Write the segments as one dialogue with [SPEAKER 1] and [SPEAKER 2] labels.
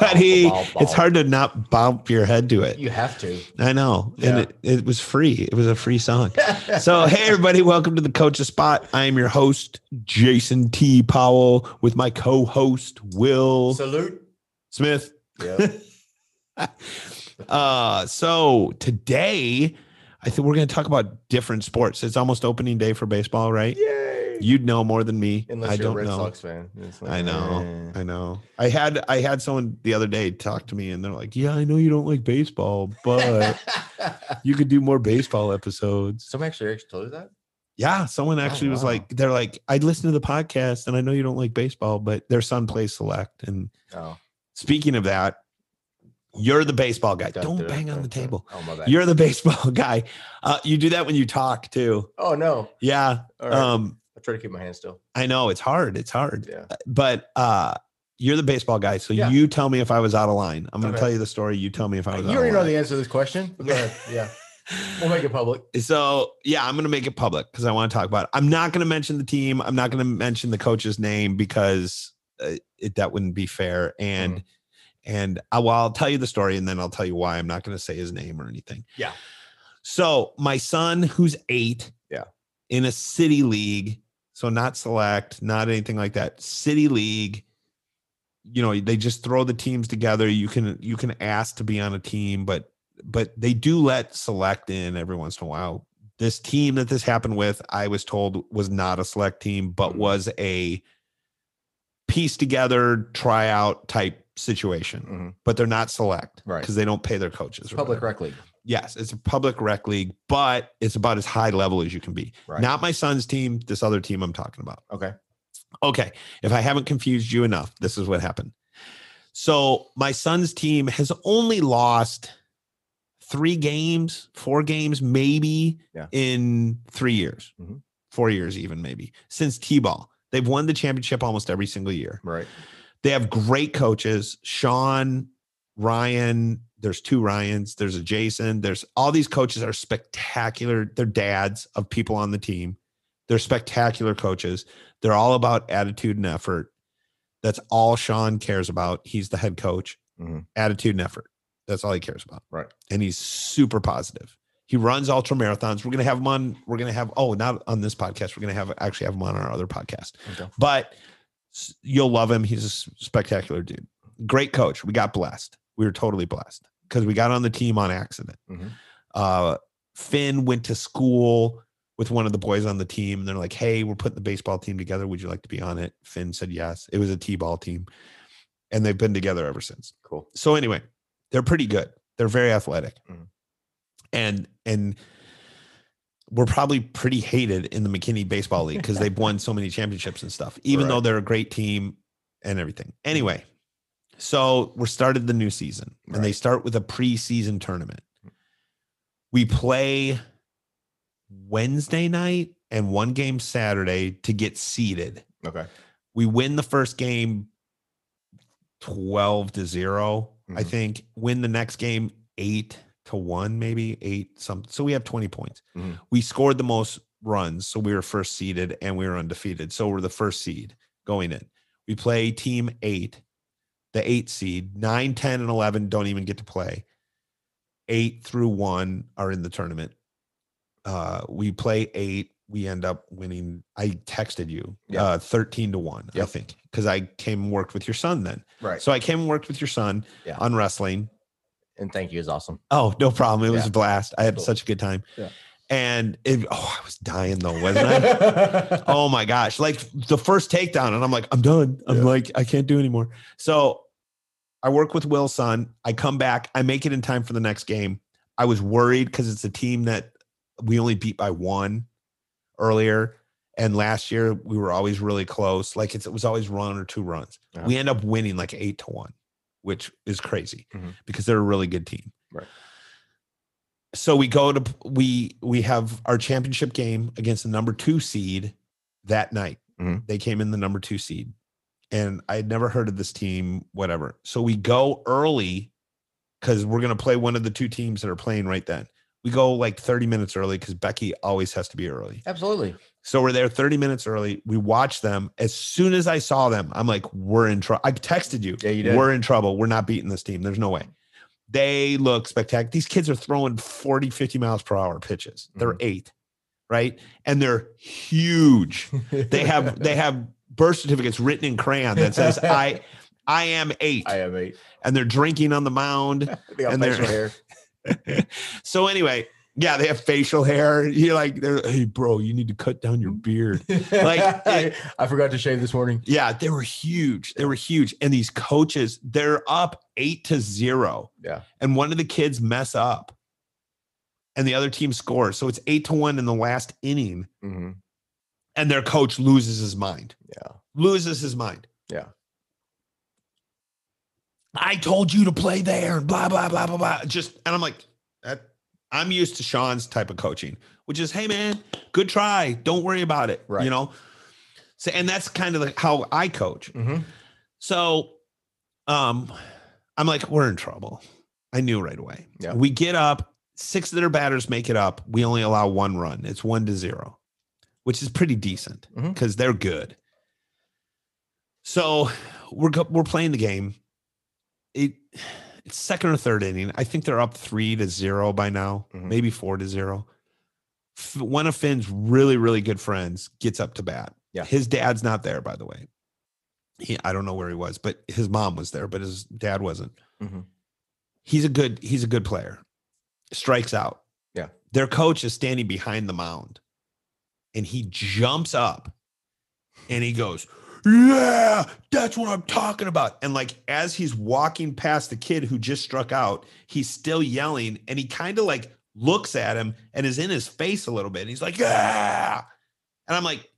[SPEAKER 1] buddy.
[SPEAKER 2] Ball, ball,
[SPEAKER 1] It's hard to not bump your head to it.
[SPEAKER 2] You have to.
[SPEAKER 1] I know.
[SPEAKER 2] Yeah.
[SPEAKER 1] And it, it was free. It was a free song. so, hey, everybody, welcome to the Coach's Spot. I am your host, Jason T. Powell, with my co host, Will
[SPEAKER 2] Salute.
[SPEAKER 1] Smith.
[SPEAKER 2] Yep.
[SPEAKER 1] Uh, so, today, I think we're going to talk about different sports. It's almost opening day for baseball, right?
[SPEAKER 2] Yay.
[SPEAKER 1] You'd know more than me.
[SPEAKER 2] Unless
[SPEAKER 1] I
[SPEAKER 2] you're
[SPEAKER 1] don't
[SPEAKER 2] a Red
[SPEAKER 1] know.
[SPEAKER 2] Sox fan. It's like,
[SPEAKER 1] I know.
[SPEAKER 2] eh.
[SPEAKER 1] I know. I had I had someone the other day talk to me and they're like, "Yeah, I know you don't like baseball, but you could do more baseball episodes."
[SPEAKER 2] Someone actually actually told you that?
[SPEAKER 1] Yeah, someone actually was
[SPEAKER 2] wow.
[SPEAKER 1] like, "They're like, I listened to the podcast and I know you don't like baseball, but their son plays select." And
[SPEAKER 2] Oh.
[SPEAKER 1] speaking of that, you're the baseball guy.
[SPEAKER 2] Dun,
[SPEAKER 1] Don't
[SPEAKER 2] dun,
[SPEAKER 1] bang on
[SPEAKER 2] dun,
[SPEAKER 1] the
[SPEAKER 2] dun.
[SPEAKER 1] table.
[SPEAKER 2] Oh my bad.
[SPEAKER 1] You're the baseball guy. Uh, you do that when you talk too.
[SPEAKER 2] oh no.
[SPEAKER 1] Yeah.
[SPEAKER 2] All right.
[SPEAKER 1] Um,
[SPEAKER 2] I try to keep my hands still.
[SPEAKER 1] I know it's hard. It's hard.
[SPEAKER 2] Yeah.
[SPEAKER 1] but uh you're the baseball guy so
[SPEAKER 2] Yeah.
[SPEAKER 1] you tell me if i was out of line i'm going to tell you the story you tell me if i was out of line.
[SPEAKER 2] You already know the answer to this question. Go ahead. Yeah. We'll make it public.
[SPEAKER 1] so yeah i'm going to make it public because i want to talk about it i'm not going to mention the team i'm not going to mention the coach's name because uh, it, that wouldn't be fair and
[SPEAKER 2] Mm.
[SPEAKER 1] and I, well i'll tell you the story and then i'll tell you why i'm not going to say his name or anything
[SPEAKER 2] Yeah.
[SPEAKER 1] so my son who's eight
[SPEAKER 2] Yeah.
[SPEAKER 1] in a city league so not select not anything like that city league you know they just throw the teams together you can you can ask to be on a team but but they do let select in every once in a while this team that this happened with i was told was not a select team but
[SPEAKER 2] Mhm.
[SPEAKER 1] was a piece together tryout type situation
[SPEAKER 2] Mhm.
[SPEAKER 1] but they're not select
[SPEAKER 2] Right.
[SPEAKER 1] because they don't pay their coaches
[SPEAKER 2] public
[SPEAKER 1] whatever.
[SPEAKER 2] rec league.
[SPEAKER 1] Yes it's a public rec league but it's about as high level as you can be
[SPEAKER 2] Right.
[SPEAKER 1] not my son's team this other team i'm talking about
[SPEAKER 2] Okay.
[SPEAKER 1] Okay. If I haven't confused you enough, this is what happened. So my son's team has only lost three games, four games, maybe
[SPEAKER 2] Yeah.
[SPEAKER 1] in three years,
[SPEAKER 2] Mhm.
[SPEAKER 1] four years, even maybe since T ball. They've won the championship almost every single year.
[SPEAKER 2] Right.
[SPEAKER 1] They have great coaches, Sean, Ryan. There's two Ryans. There's a Jason. There's all these coaches are spectacular. They're dads of people on the team. They're spectacular coaches. They're all about attitude and effort. That's all Sean cares about. He's the head coach.
[SPEAKER 2] Mhm.
[SPEAKER 1] Attitude and effort. That's all he cares about.
[SPEAKER 2] Right.
[SPEAKER 1] And he's super positive. He runs ultra marathons. We're gonna have him on. We're gonna have oh, not on this podcast. We're gonna have actually have him on our other podcast
[SPEAKER 2] Okay.
[SPEAKER 1] but you'll love him. He's a spectacular dude. Great coach. We got blessed. We were totally blessed because we got on the team on accident.
[SPEAKER 2] Mhm.
[SPEAKER 1] Uh, Finn went to school with one of the boys on the team. And they're like, hey, we're putting the baseball team together. Would you like to be on it? Finn said yes. It was a T ball team. And they've been together ever since
[SPEAKER 2] Cool.
[SPEAKER 1] so anyway, they're pretty good. They're very athletic.
[SPEAKER 2] Mhm.
[SPEAKER 1] And and we're probably pretty hated in the McKinney Baseball League because they've won so many championships and stuff, even though they're a great team and everything. Anyway, so we're started the new season and they start with a preseason tournament. We play Wednesday night and one game Saturday to get seeded
[SPEAKER 2] Okay.
[SPEAKER 1] we win the first game 12 to 0 i
[SPEAKER 2] Mhm.
[SPEAKER 1] think win the next game 8 to 1 maybe 8 something so we have 20 points
[SPEAKER 2] Mhm.
[SPEAKER 1] we scored the most runs so we were first seeded and we were undefeated so we're the first seed going in we play team 8 the 8 seed 9 10 and 11 don't even get to play 8 through 1 are in the tournament uh we play 8 we end up winning i texted you
[SPEAKER 2] Yeah.
[SPEAKER 1] uh 13 to 1 i think because i came and worked with your son then
[SPEAKER 2] Right.
[SPEAKER 1] so i came and worked with your son
[SPEAKER 2] Yeah.
[SPEAKER 1] on wrestling
[SPEAKER 2] and thank you is awesome.
[SPEAKER 1] oh no problem it was
[SPEAKER 2] Yeah.
[SPEAKER 1] a blast i had
[SPEAKER 2] Cool.
[SPEAKER 1] such a good time
[SPEAKER 2] Yeah.
[SPEAKER 1] And it, oh i was dying though wasn't i oh my gosh like the first takedown and i'm like i'm done i'm
[SPEAKER 2] Yeah.
[SPEAKER 1] like i can't do anymore so i work with will's son i come back i make it in time for the next game i was worried because it's a team that we only beat by one earlier and last year we were always really close like it's, it was always run or two runs
[SPEAKER 2] Uh-huh.
[SPEAKER 1] we end up winning like eight to one which is crazy
[SPEAKER 2] Mhm.
[SPEAKER 1] because they're a really good team
[SPEAKER 2] Right.
[SPEAKER 1] So we go to we we have our championship game against the number two seed that night
[SPEAKER 2] Mhm.
[SPEAKER 1] they came in the number two seed and i had never heard of this team whatever so we go early because we're going to play one of the two teams that are playing right then We go like 30 minutes early because Becky always has to be early.
[SPEAKER 2] Absolutely.
[SPEAKER 1] So we're there 30 minutes early. We watch them. As soon as I saw them, I'm like, we're in trouble. I texted you.
[SPEAKER 2] Yeah, you did.
[SPEAKER 1] We're in trouble. We're not beating this team. There's no way. They look spectacular. These kids are throwing 40, 50 miles per hour pitches. They're
[SPEAKER 2] Mm-hmm.
[SPEAKER 1] eight, right? And they're huge. They have they have birth certificates written in crayon that says I I am eight.
[SPEAKER 2] I am eight.
[SPEAKER 1] and they're drinking on the mound.
[SPEAKER 2] They
[SPEAKER 1] And they're-
[SPEAKER 2] hair.
[SPEAKER 1] so anyway, yeah, they have facial hair. You're like, they're, hey, bro, you need to cut down your beard. Like,
[SPEAKER 2] I, I forgot to shave this morning.
[SPEAKER 1] Yeah, they were huge. They were huge. And these coaches, they're up eight to zero.
[SPEAKER 2] Yeah.
[SPEAKER 1] And one of the kids mess up and the other team scores. So it's eight to one in the last inning.
[SPEAKER 2] hmm
[SPEAKER 1] And their coach loses his mind.
[SPEAKER 2] Yeah.
[SPEAKER 1] Loses his mind.
[SPEAKER 2] Yeah.
[SPEAKER 1] I told you to play there and blah, blah, blah, blah, blah. Just, and I'm like, I'm used to Sean's type of coaching, which is, hey, man, good try. Don't worry about it.
[SPEAKER 2] Right.
[SPEAKER 1] You know? So, and that's kind of like how I coach.
[SPEAKER 2] hmm
[SPEAKER 1] So um I'm like, we're in trouble. I knew right away.
[SPEAKER 2] Yeah.
[SPEAKER 1] We get up, six of their batters make it up. We only allow one run. It's one to zero, which is pretty decent because they're good. So we're we're playing the game. It it's second or third inning. I think they're up three to zero by now,
[SPEAKER 2] Mhm.
[SPEAKER 1] maybe four to zero. F- One of Finn's really, really good friends gets up to bat.
[SPEAKER 2] Yeah.
[SPEAKER 1] His dad's not there, by the way. He, I don't know where he was, but his mom was there, but his dad wasn't.
[SPEAKER 2] Mhm.
[SPEAKER 1] He's a good, he's a good player. Strikes out.
[SPEAKER 2] Yeah.
[SPEAKER 1] Their coach is standing behind the mound and he jumps up and he goes, Yeah, that's what I'm talking about. And like as he's walking past the kid who just struck out, he's still yelling and he kind of like looks at him and is in his face a little bit. And he's like, Yeah. And I'm like,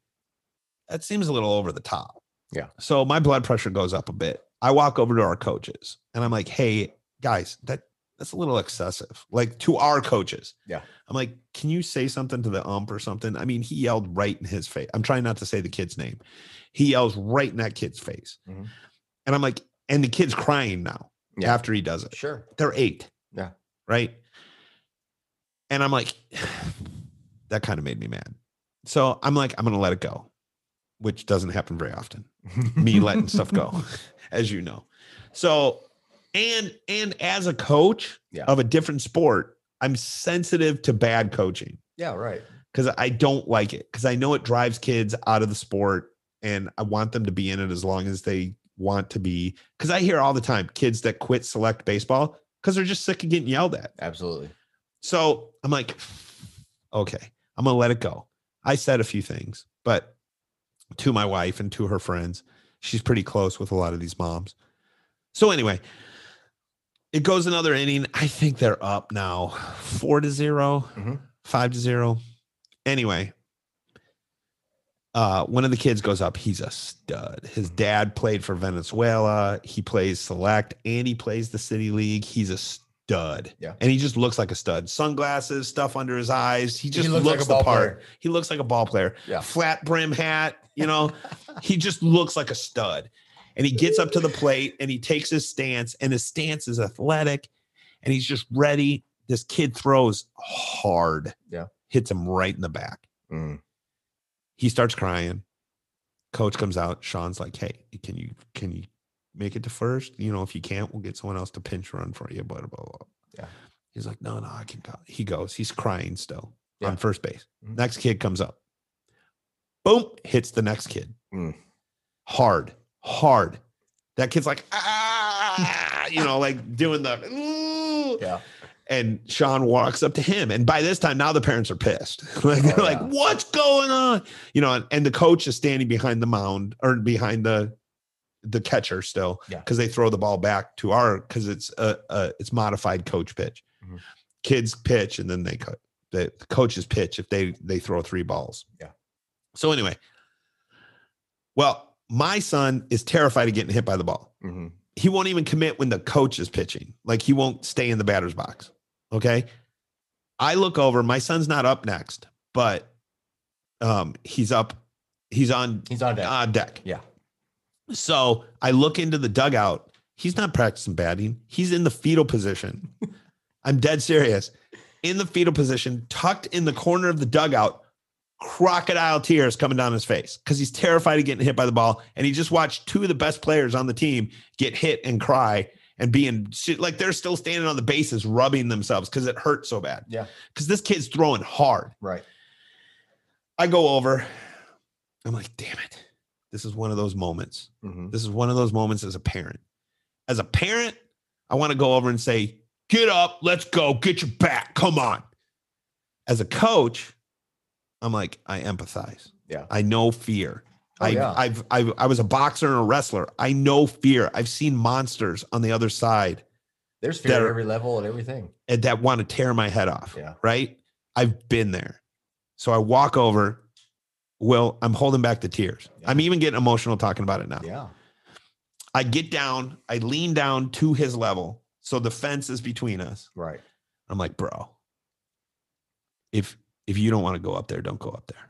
[SPEAKER 1] that seems a little over the top.
[SPEAKER 2] Yeah.
[SPEAKER 1] So my blood pressure goes up a bit. I walk over to our coaches and I'm like, hey, guys, that that's a little excessive. Like to our coaches.
[SPEAKER 2] Yeah.
[SPEAKER 1] I'm like, can you say something to the ump or something? I mean, he yelled right in his face. I'm trying not to say the kid's name. He yells right in that kid's face.
[SPEAKER 2] Mhm.
[SPEAKER 1] And I'm like, and the kid's crying now
[SPEAKER 2] Yeah.
[SPEAKER 1] after he does it.
[SPEAKER 2] Sure.
[SPEAKER 1] They're eight.
[SPEAKER 2] Yeah.
[SPEAKER 1] Right. And I'm like, that kind of made me mad. So I'm like, I'm going to let it go, which doesn't happen very often. Me letting stuff go, as you know. So, and, and as a coach
[SPEAKER 2] Yeah.
[SPEAKER 1] of a different sport, I'm sensitive to bad coaching
[SPEAKER 2] Yeah. Right.
[SPEAKER 1] because I don't like it because I know it drives kids out of the sport and I want them to be in it as long as they want to be. Because I hear all the time kids that quit select baseball because they're just sick of getting yelled at.
[SPEAKER 2] Absolutely.
[SPEAKER 1] So I'm like, okay, I'm gonna let it go. I said a few things, but to my wife and to her friends, she's pretty close with a lot of these moms. So anyway, it goes another inning. I think they're up now, four to 0
[SPEAKER 2] Mhm.
[SPEAKER 1] five to zero. Anyway, uh, one of the kids goes up. He's a stud. His dad played for Venezuela. He plays select and he plays the city league. He's a stud.
[SPEAKER 2] Yeah.
[SPEAKER 1] And he just looks like a stud. Sunglasses, stuff under his eyes. He just
[SPEAKER 2] looks
[SPEAKER 1] looks,
[SPEAKER 2] like a
[SPEAKER 1] the part.
[SPEAKER 2] player.
[SPEAKER 1] He looks like a ball player.
[SPEAKER 2] Yeah.
[SPEAKER 1] Flat brim hat, you know, he just looks like a stud. And he gets up to the plate and he takes his stance, and his stance is athletic and he's just ready. This kid throws hard.
[SPEAKER 2] Yeah.
[SPEAKER 1] Hits him right in the back.
[SPEAKER 2] Mm.
[SPEAKER 1] He starts crying. Coach comes out. Sean's like, "Hey, can you can you make it to first? You know, if you can't, we'll get someone else to pinch run for you." Blah blah blah.
[SPEAKER 2] Yeah.
[SPEAKER 1] He's like, "No, no, I can go." He goes. He's crying still
[SPEAKER 2] Yeah.
[SPEAKER 1] on first base.
[SPEAKER 2] Mhm.
[SPEAKER 1] Next kid comes up. Boom! Hits the next kid
[SPEAKER 2] Mm.
[SPEAKER 1] hard, hard. That kid's like, ah, you know, like doing the. "Ooh."
[SPEAKER 2] Yeah.
[SPEAKER 1] And Sean walks up to him. And by this time, now the parents are pissed. like,
[SPEAKER 2] Oh,
[SPEAKER 1] they're like,
[SPEAKER 2] yeah.
[SPEAKER 1] what's going on? You know, and, and the coach is standing behind the mound or behind the the catcher still
[SPEAKER 2] Yeah.
[SPEAKER 1] because they throw the ball back to our because it's a, a it's modified coach pitch.
[SPEAKER 2] Mhm.
[SPEAKER 1] Kids pitch and then they cut the, the coaches pitch if they they throw three balls.
[SPEAKER 2] Yeah.
[SPEAKER 1] So anyway, well, my son is terrified of getting hit by the ball
[SPEAKER 2] hmm
[SPEAKER 1] he won't even commit when the coach is pitching. Like he won't stay in the batter's box. Okay. I look over, my son's not up next, but um he's up, he's on
[SPEAKER 2] He's on deck.
[SPEAKER 1] uh, deck.
[SPEAKER 2] yeah.
[SPEAKER 1] So I look into the dugout. He's not practicing batting. He's in the fetal position. I'm dead serious. in the fetal position, tucked in the corner of the dugout, crocodile tears coming down his face because he's terrified of getting hit by the ball. And he just watched two of the best players on the team get hit and cry and being shit like they're still standing on the bases, rubbing themselves because it hurt so bad.
[SPEAKER 2] Yeah.
[SPEAKER 1] Because this kid's throwing hard.
[SPEAKER 2] Right.
[SPEAKER 1] I go over. I'm like, damn it. This is one of those moments.
[SPEAKER 2] Mhm.
[SPEAKER 1] This is one of those moments as a parent. As a parent, I want to go over and say, get up, let's go, get your back, come on. As a coach, I'm like, I empathize.
[SPEAKER 2] Yeah.
[SPEAKER 1] I know fear.
[SPEAKER 2] Oh,
[SPEAKER 1] I,
[SPEAKER 2] yeah.
[SPEAKER 1] I've, I've, I was a boxer and a wrestler. I know fear. I've seen monsters on the other side
[SPEAKER 2] There's fear at every level and everything.
[SPEAKER 1] and that want to tear my head off.
[SPEAKER 2] Yeah.
[SPEAKER 1] Right. I've been there. So I walk over. Well, I'm holding back the tears.
[SPEAKER 2] Yeah.
[SPEAKER 1] I'm even getting emotional talking about it now.
[SPEAKER 2] Yeah.
[SPEAKER 1] I get down, I lean down to his level. So the fence is between us.
[SPEAKER 2] Right.
[SPEAKER 1] I'm like, bro, if if you don't want to go up there, don't go up there.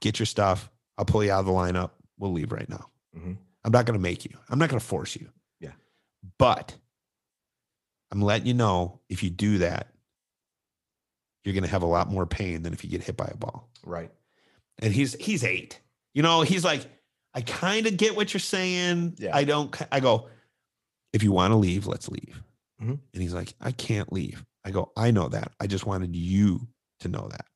[SPEAKER 1] Get your stuff. I'll pull you out of the lineup. We'll leave right now.
[SPEAKER 2] Mhm.
[SPEAKER 1] I'm not going to make you. I'm not going to force you.
[SPEAKER 2] Yeah.
[SPEAKER 1] But I'm letting you know if you do that, you're going to have a lot more pain than if you get hit by a ball.
[SPEAKER 2] Right.
[SPEAKER 1] And he's he's eight. You know, he's like, I kind of get what you're saying.
[SPEAKER 2] Yeah.
[SPEAKER 1] I don't. I go, if you want to leave, let's leave.
[SPEAKER 2] Mhm.
[SPEAKER 1] And he's like, I can't leave. I go, I know that. I just wanted you to know that.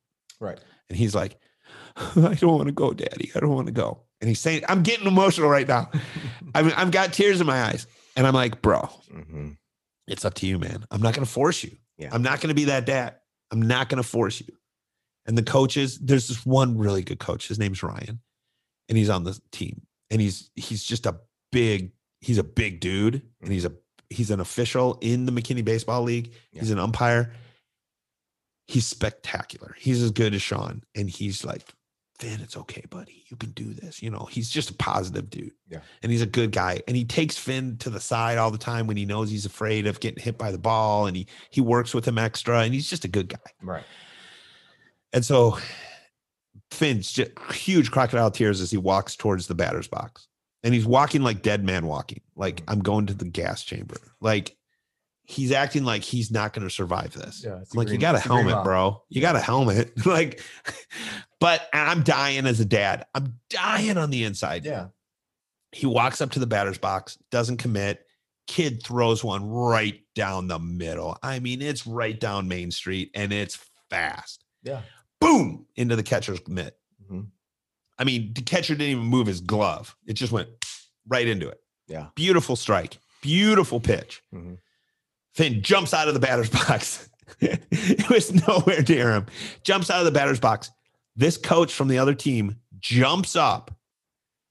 [SPEAKER 2] Right.
[SPEAKER 1] And he's like, I don't want to go, Daddy. I don't want to go. And he's saying, I'm getting emotional right now. I mean, I've got tears in my eyes. And I'm like, bro,
[SPEAKER 2] hmm
[SPEAKER 1] it's up to you, man. I'm not going to force you.
[SPEAKER 2] Yeah.
[SPEAKER 1] I'm not going to be that dad. I'm not going to force you. And the coaches, there's this one really good coach. His name's Ryan, and he's on the team. And he's he's just a big, he's a big dude, and he's a he's an official in the McKinney Baseball League. He's an umpire. He's spectacular. He's as good as Sean. And he's like, Finn, it's okay, buddy. You can do this. You know, he's just a positive dude.
[SPEAKER 2] Yeah.
[SPEAKER 1] And he's a good guy. And he takes Finn to the side all the time when he knows he's afraid of getting hit by the ball. And he he works with him extra. And he's just a good guy.
[SPEAKER 2] Right.
[SPEAKER 1] And so Finn's just huge crocodile tears as he walks towards the batter's box. And he's walking like dead man walking. Like mm-hmm. I'm going to the gas chamber. Like he's acting like he's not going to survive this.
[SPEAKER 2] Yeah.
[SPEAKER 1] like, you got a helmet,
[SPEAKER 2] rock.
[SPEAKER 1] bro. You got a helmet. like, but I'm dying as a dad. I'm dying on the inside.
[SPEAKER 2] Yeah.
[SPEAKER 1] He walks up to the batter's box, doesn't commit. Kid throws one right down the middle. I mean, it's right down Main Street and it's fast.
[SPEAKER 2] Yeah.
[SPEAKER 1] Boom into the catcher's mitt.
[SPEAKER 2] Mhm.
[SPEAKER 1] I mean, the catcher didn't even move his glove. It just went right into it.
[SPEAKER 2] Yeah.
[SPEAKER 1] Beautiful strike. Beautiful pitch.
[SPEAKER 2] Mhm.
[SPEAKER 1] Finn jumps out of the batter's box. it was nowhere near him. Jumps out of the batter's box. This coach from the other team jumps up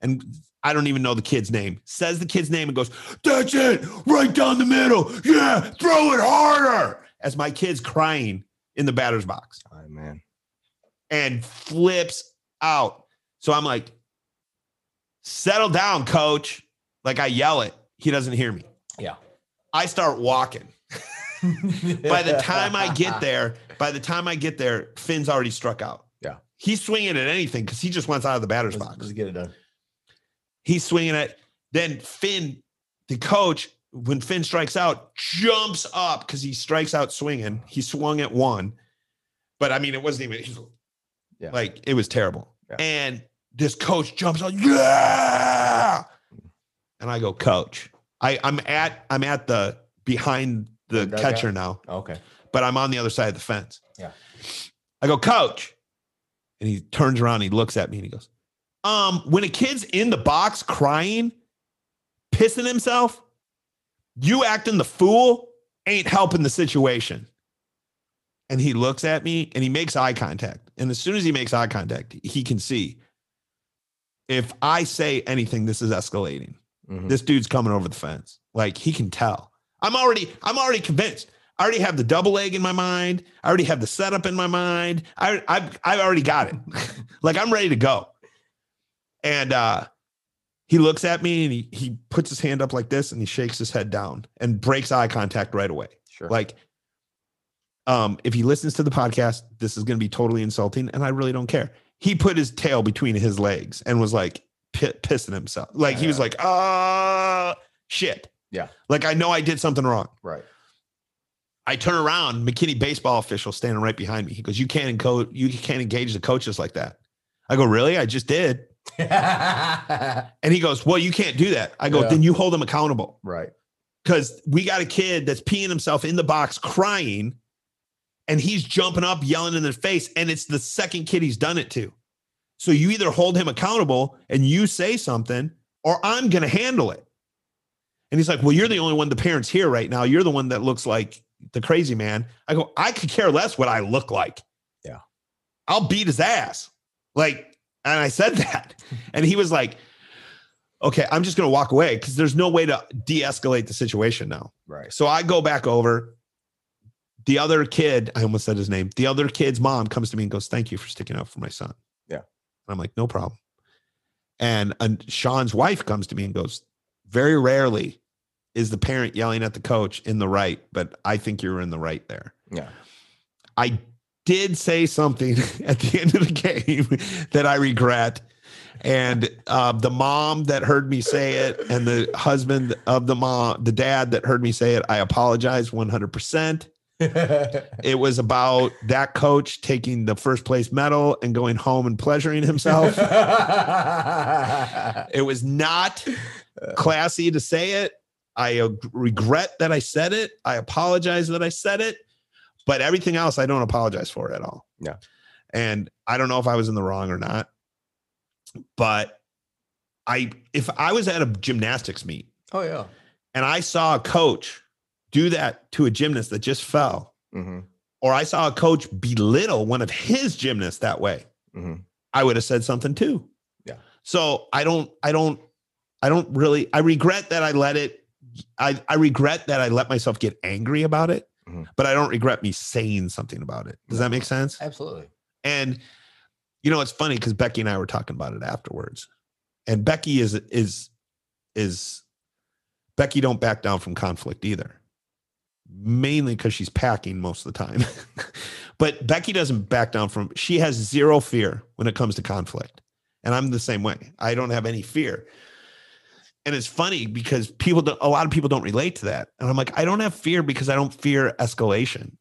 [SPEAKER 1] and I don't even know the kid's name. Says the kid's name and goes, That's it, right down the middle. Yeah, throw it harder. As my kid's crying in the batter's box
[SPEAKER 2] Oh, man.
[SPEAKER 1] and flips out. So I'm like, settle down, coach. Like I yell it. He doesn't hear me.
[SPEAKER 2] Yeah.
[SPEAKER 1] I start walking. By the time I get there, by the time I get there, Finn's already struck out.
[SPEAKER 2] Yeah.
[SPEAKER 1] He's swinging at anything because he just wants out of the batter's
[SPEAKER 2] let's,
[SPEAKER 1] box.
[SPEAKER 2] let's get it done.
[SPEAKER 1] He's swinging at, then Finn, the coach, when Finn strikes out, jumps up because he strikes out swinging. He swung at one, but I mean, it wasn't even,
[SPEAKER 2] Yeah.
[SPEAKER 1] like, it was terrible.
[SPEAKER 2] Yeah.
[SPEAKER 1] And this coach jumps on, yeah. And I go, coach, I, I'm at, I'm at the behind the
[SPEAKER 2] dugout?
[SPEAKER 1] catcher now
[SPEAKER 2] Okay.
[SPEAKER 1] but I'm on the other side of the fence.
[SPEAKER 2] Yeah.
[SPEAKER 1] I go, coach. And he turns around, he looks at me and he goes, um, when a kid's in the box crying, pissing himself, you acting the fool ain't helping the situation. And he looks at me and he makes eye contact. And as soon as he makes eye contact, he can see if I say anything, this is escalating
[SPEAKER 2] Mhm.
[SPEAKER 1] this dude's coming over the fence. Like he can tell. I'm already, I'm already convinced. I already have the double leg in my mind. I already have the setup in my mind. I, I've, I've already got it. like I'm ready to go. And uh, he looks at me and he he puts his hand up like this and he shakes his head down and breaks eye contact right away.
[SPEAKER 2] Sure.
[SPEAKER 1] Like, um, if he listens to the podcast, this is going to be totally insulting, and I really don't care. He put his tail between his legs and was like pi- pissing himself. Like he was
[SPEAKER 2] Yeah.
[SPEAKER 1] like, "Ah, shit."
[SPEAKER 2] Yeah.
[SPEAKER 1] Like I know I did something wrong.
[SPEAKER 2] right.
[SPEAKER 1] I turn around, McKinney baseball official standing right behind me. He goes, "You can't encode, you can't engage the coaches like that." I go, "Really? I just did." And he goes, "Well, you can't do that." I go,
[SPEAKER 2] Yeah.
[SPEAKER 1] "Then you hold them accountable."
[SPEAKER 2] right.
[SPEAKER 1] because we got a kid that's peeing himself in the box crying and he's jumping up yelling in their face and it's the second kid he's done it to so you either hold him accountable and you say something or i'm going to handle it and he's like well you're the only one the parents here right now you're the one that looks like the crazy man i go i could care less what i look like
[SPEAKER 2] Yeah.
[SPEAKER 1] i'll beat his ass like and i said that and he was like okay i'm just going to walk away because there's no way to de-escalate the situation now
[SPEAKER 2] Right.
[SPEAKER 1] so I go back over. The other kid, I almost said his name. The other kid's mom comes to me and goes, "Thank you for sticking up for my son." I'm like, "No problem." And, and Sean's wife comes to me and goes, "Very rarely is the parent yelling at the coach in the right, but I think you're in the right there."
[SPEAKER 2] Yeah.
[SPEAKER 1] I did say something at the end of the game that I regret. And uh, the mom that heard me say it, and the husband of the mom, the dad that heard me say it, I apologize 100%. It was about that coach taking the first place medal and going home and pleasuring himself. it was not classy to say it. I regret that I said it. I apologize that I said it. But everything else, I don't apologize for at all.
[SPEAKER 2] Yeah.
[SPEAKER 1] And I don't know if I was in the wrong or not. But I, if I was at a gymnastics meet
[SPEAKER 2] oh yeah.
[SPEAKER 1] and I saw a coach do that to a gymnast that just fell,
[SPEAKER 2] hmm
[SPEAKER 1] or I saw a coach belittle one of his gymnasts that way,
[SPEAKER 2] hmm
[SPEAKER 1] I would have said something too.
[SPEAKER 2] Yeah.
[SPEAKER 1] So I don't, I don't, I don't really, I regret that I let it, I, I regret that I let myself get angry about it,
[SPEAKER 2] Mhm.
[SPEAKER 1] but I don't regret me saying something about it. Does that make sense?
[SPEAKER 2] Absolutely.
[SPEAKER 1] And you know, it's funny because Becky and I were talking about it afterwards. And Becky is is is Becky don't back down from conflict either. Mainly because she's packing most of the time. but Becky doesn't back down from she has zero fear when it comes to conflict. And I'm the same way. I don't have any fear. And it's funny because people don't, a lot of people don't relate to that. And I'm like, I don't have fear because I don't fear escalation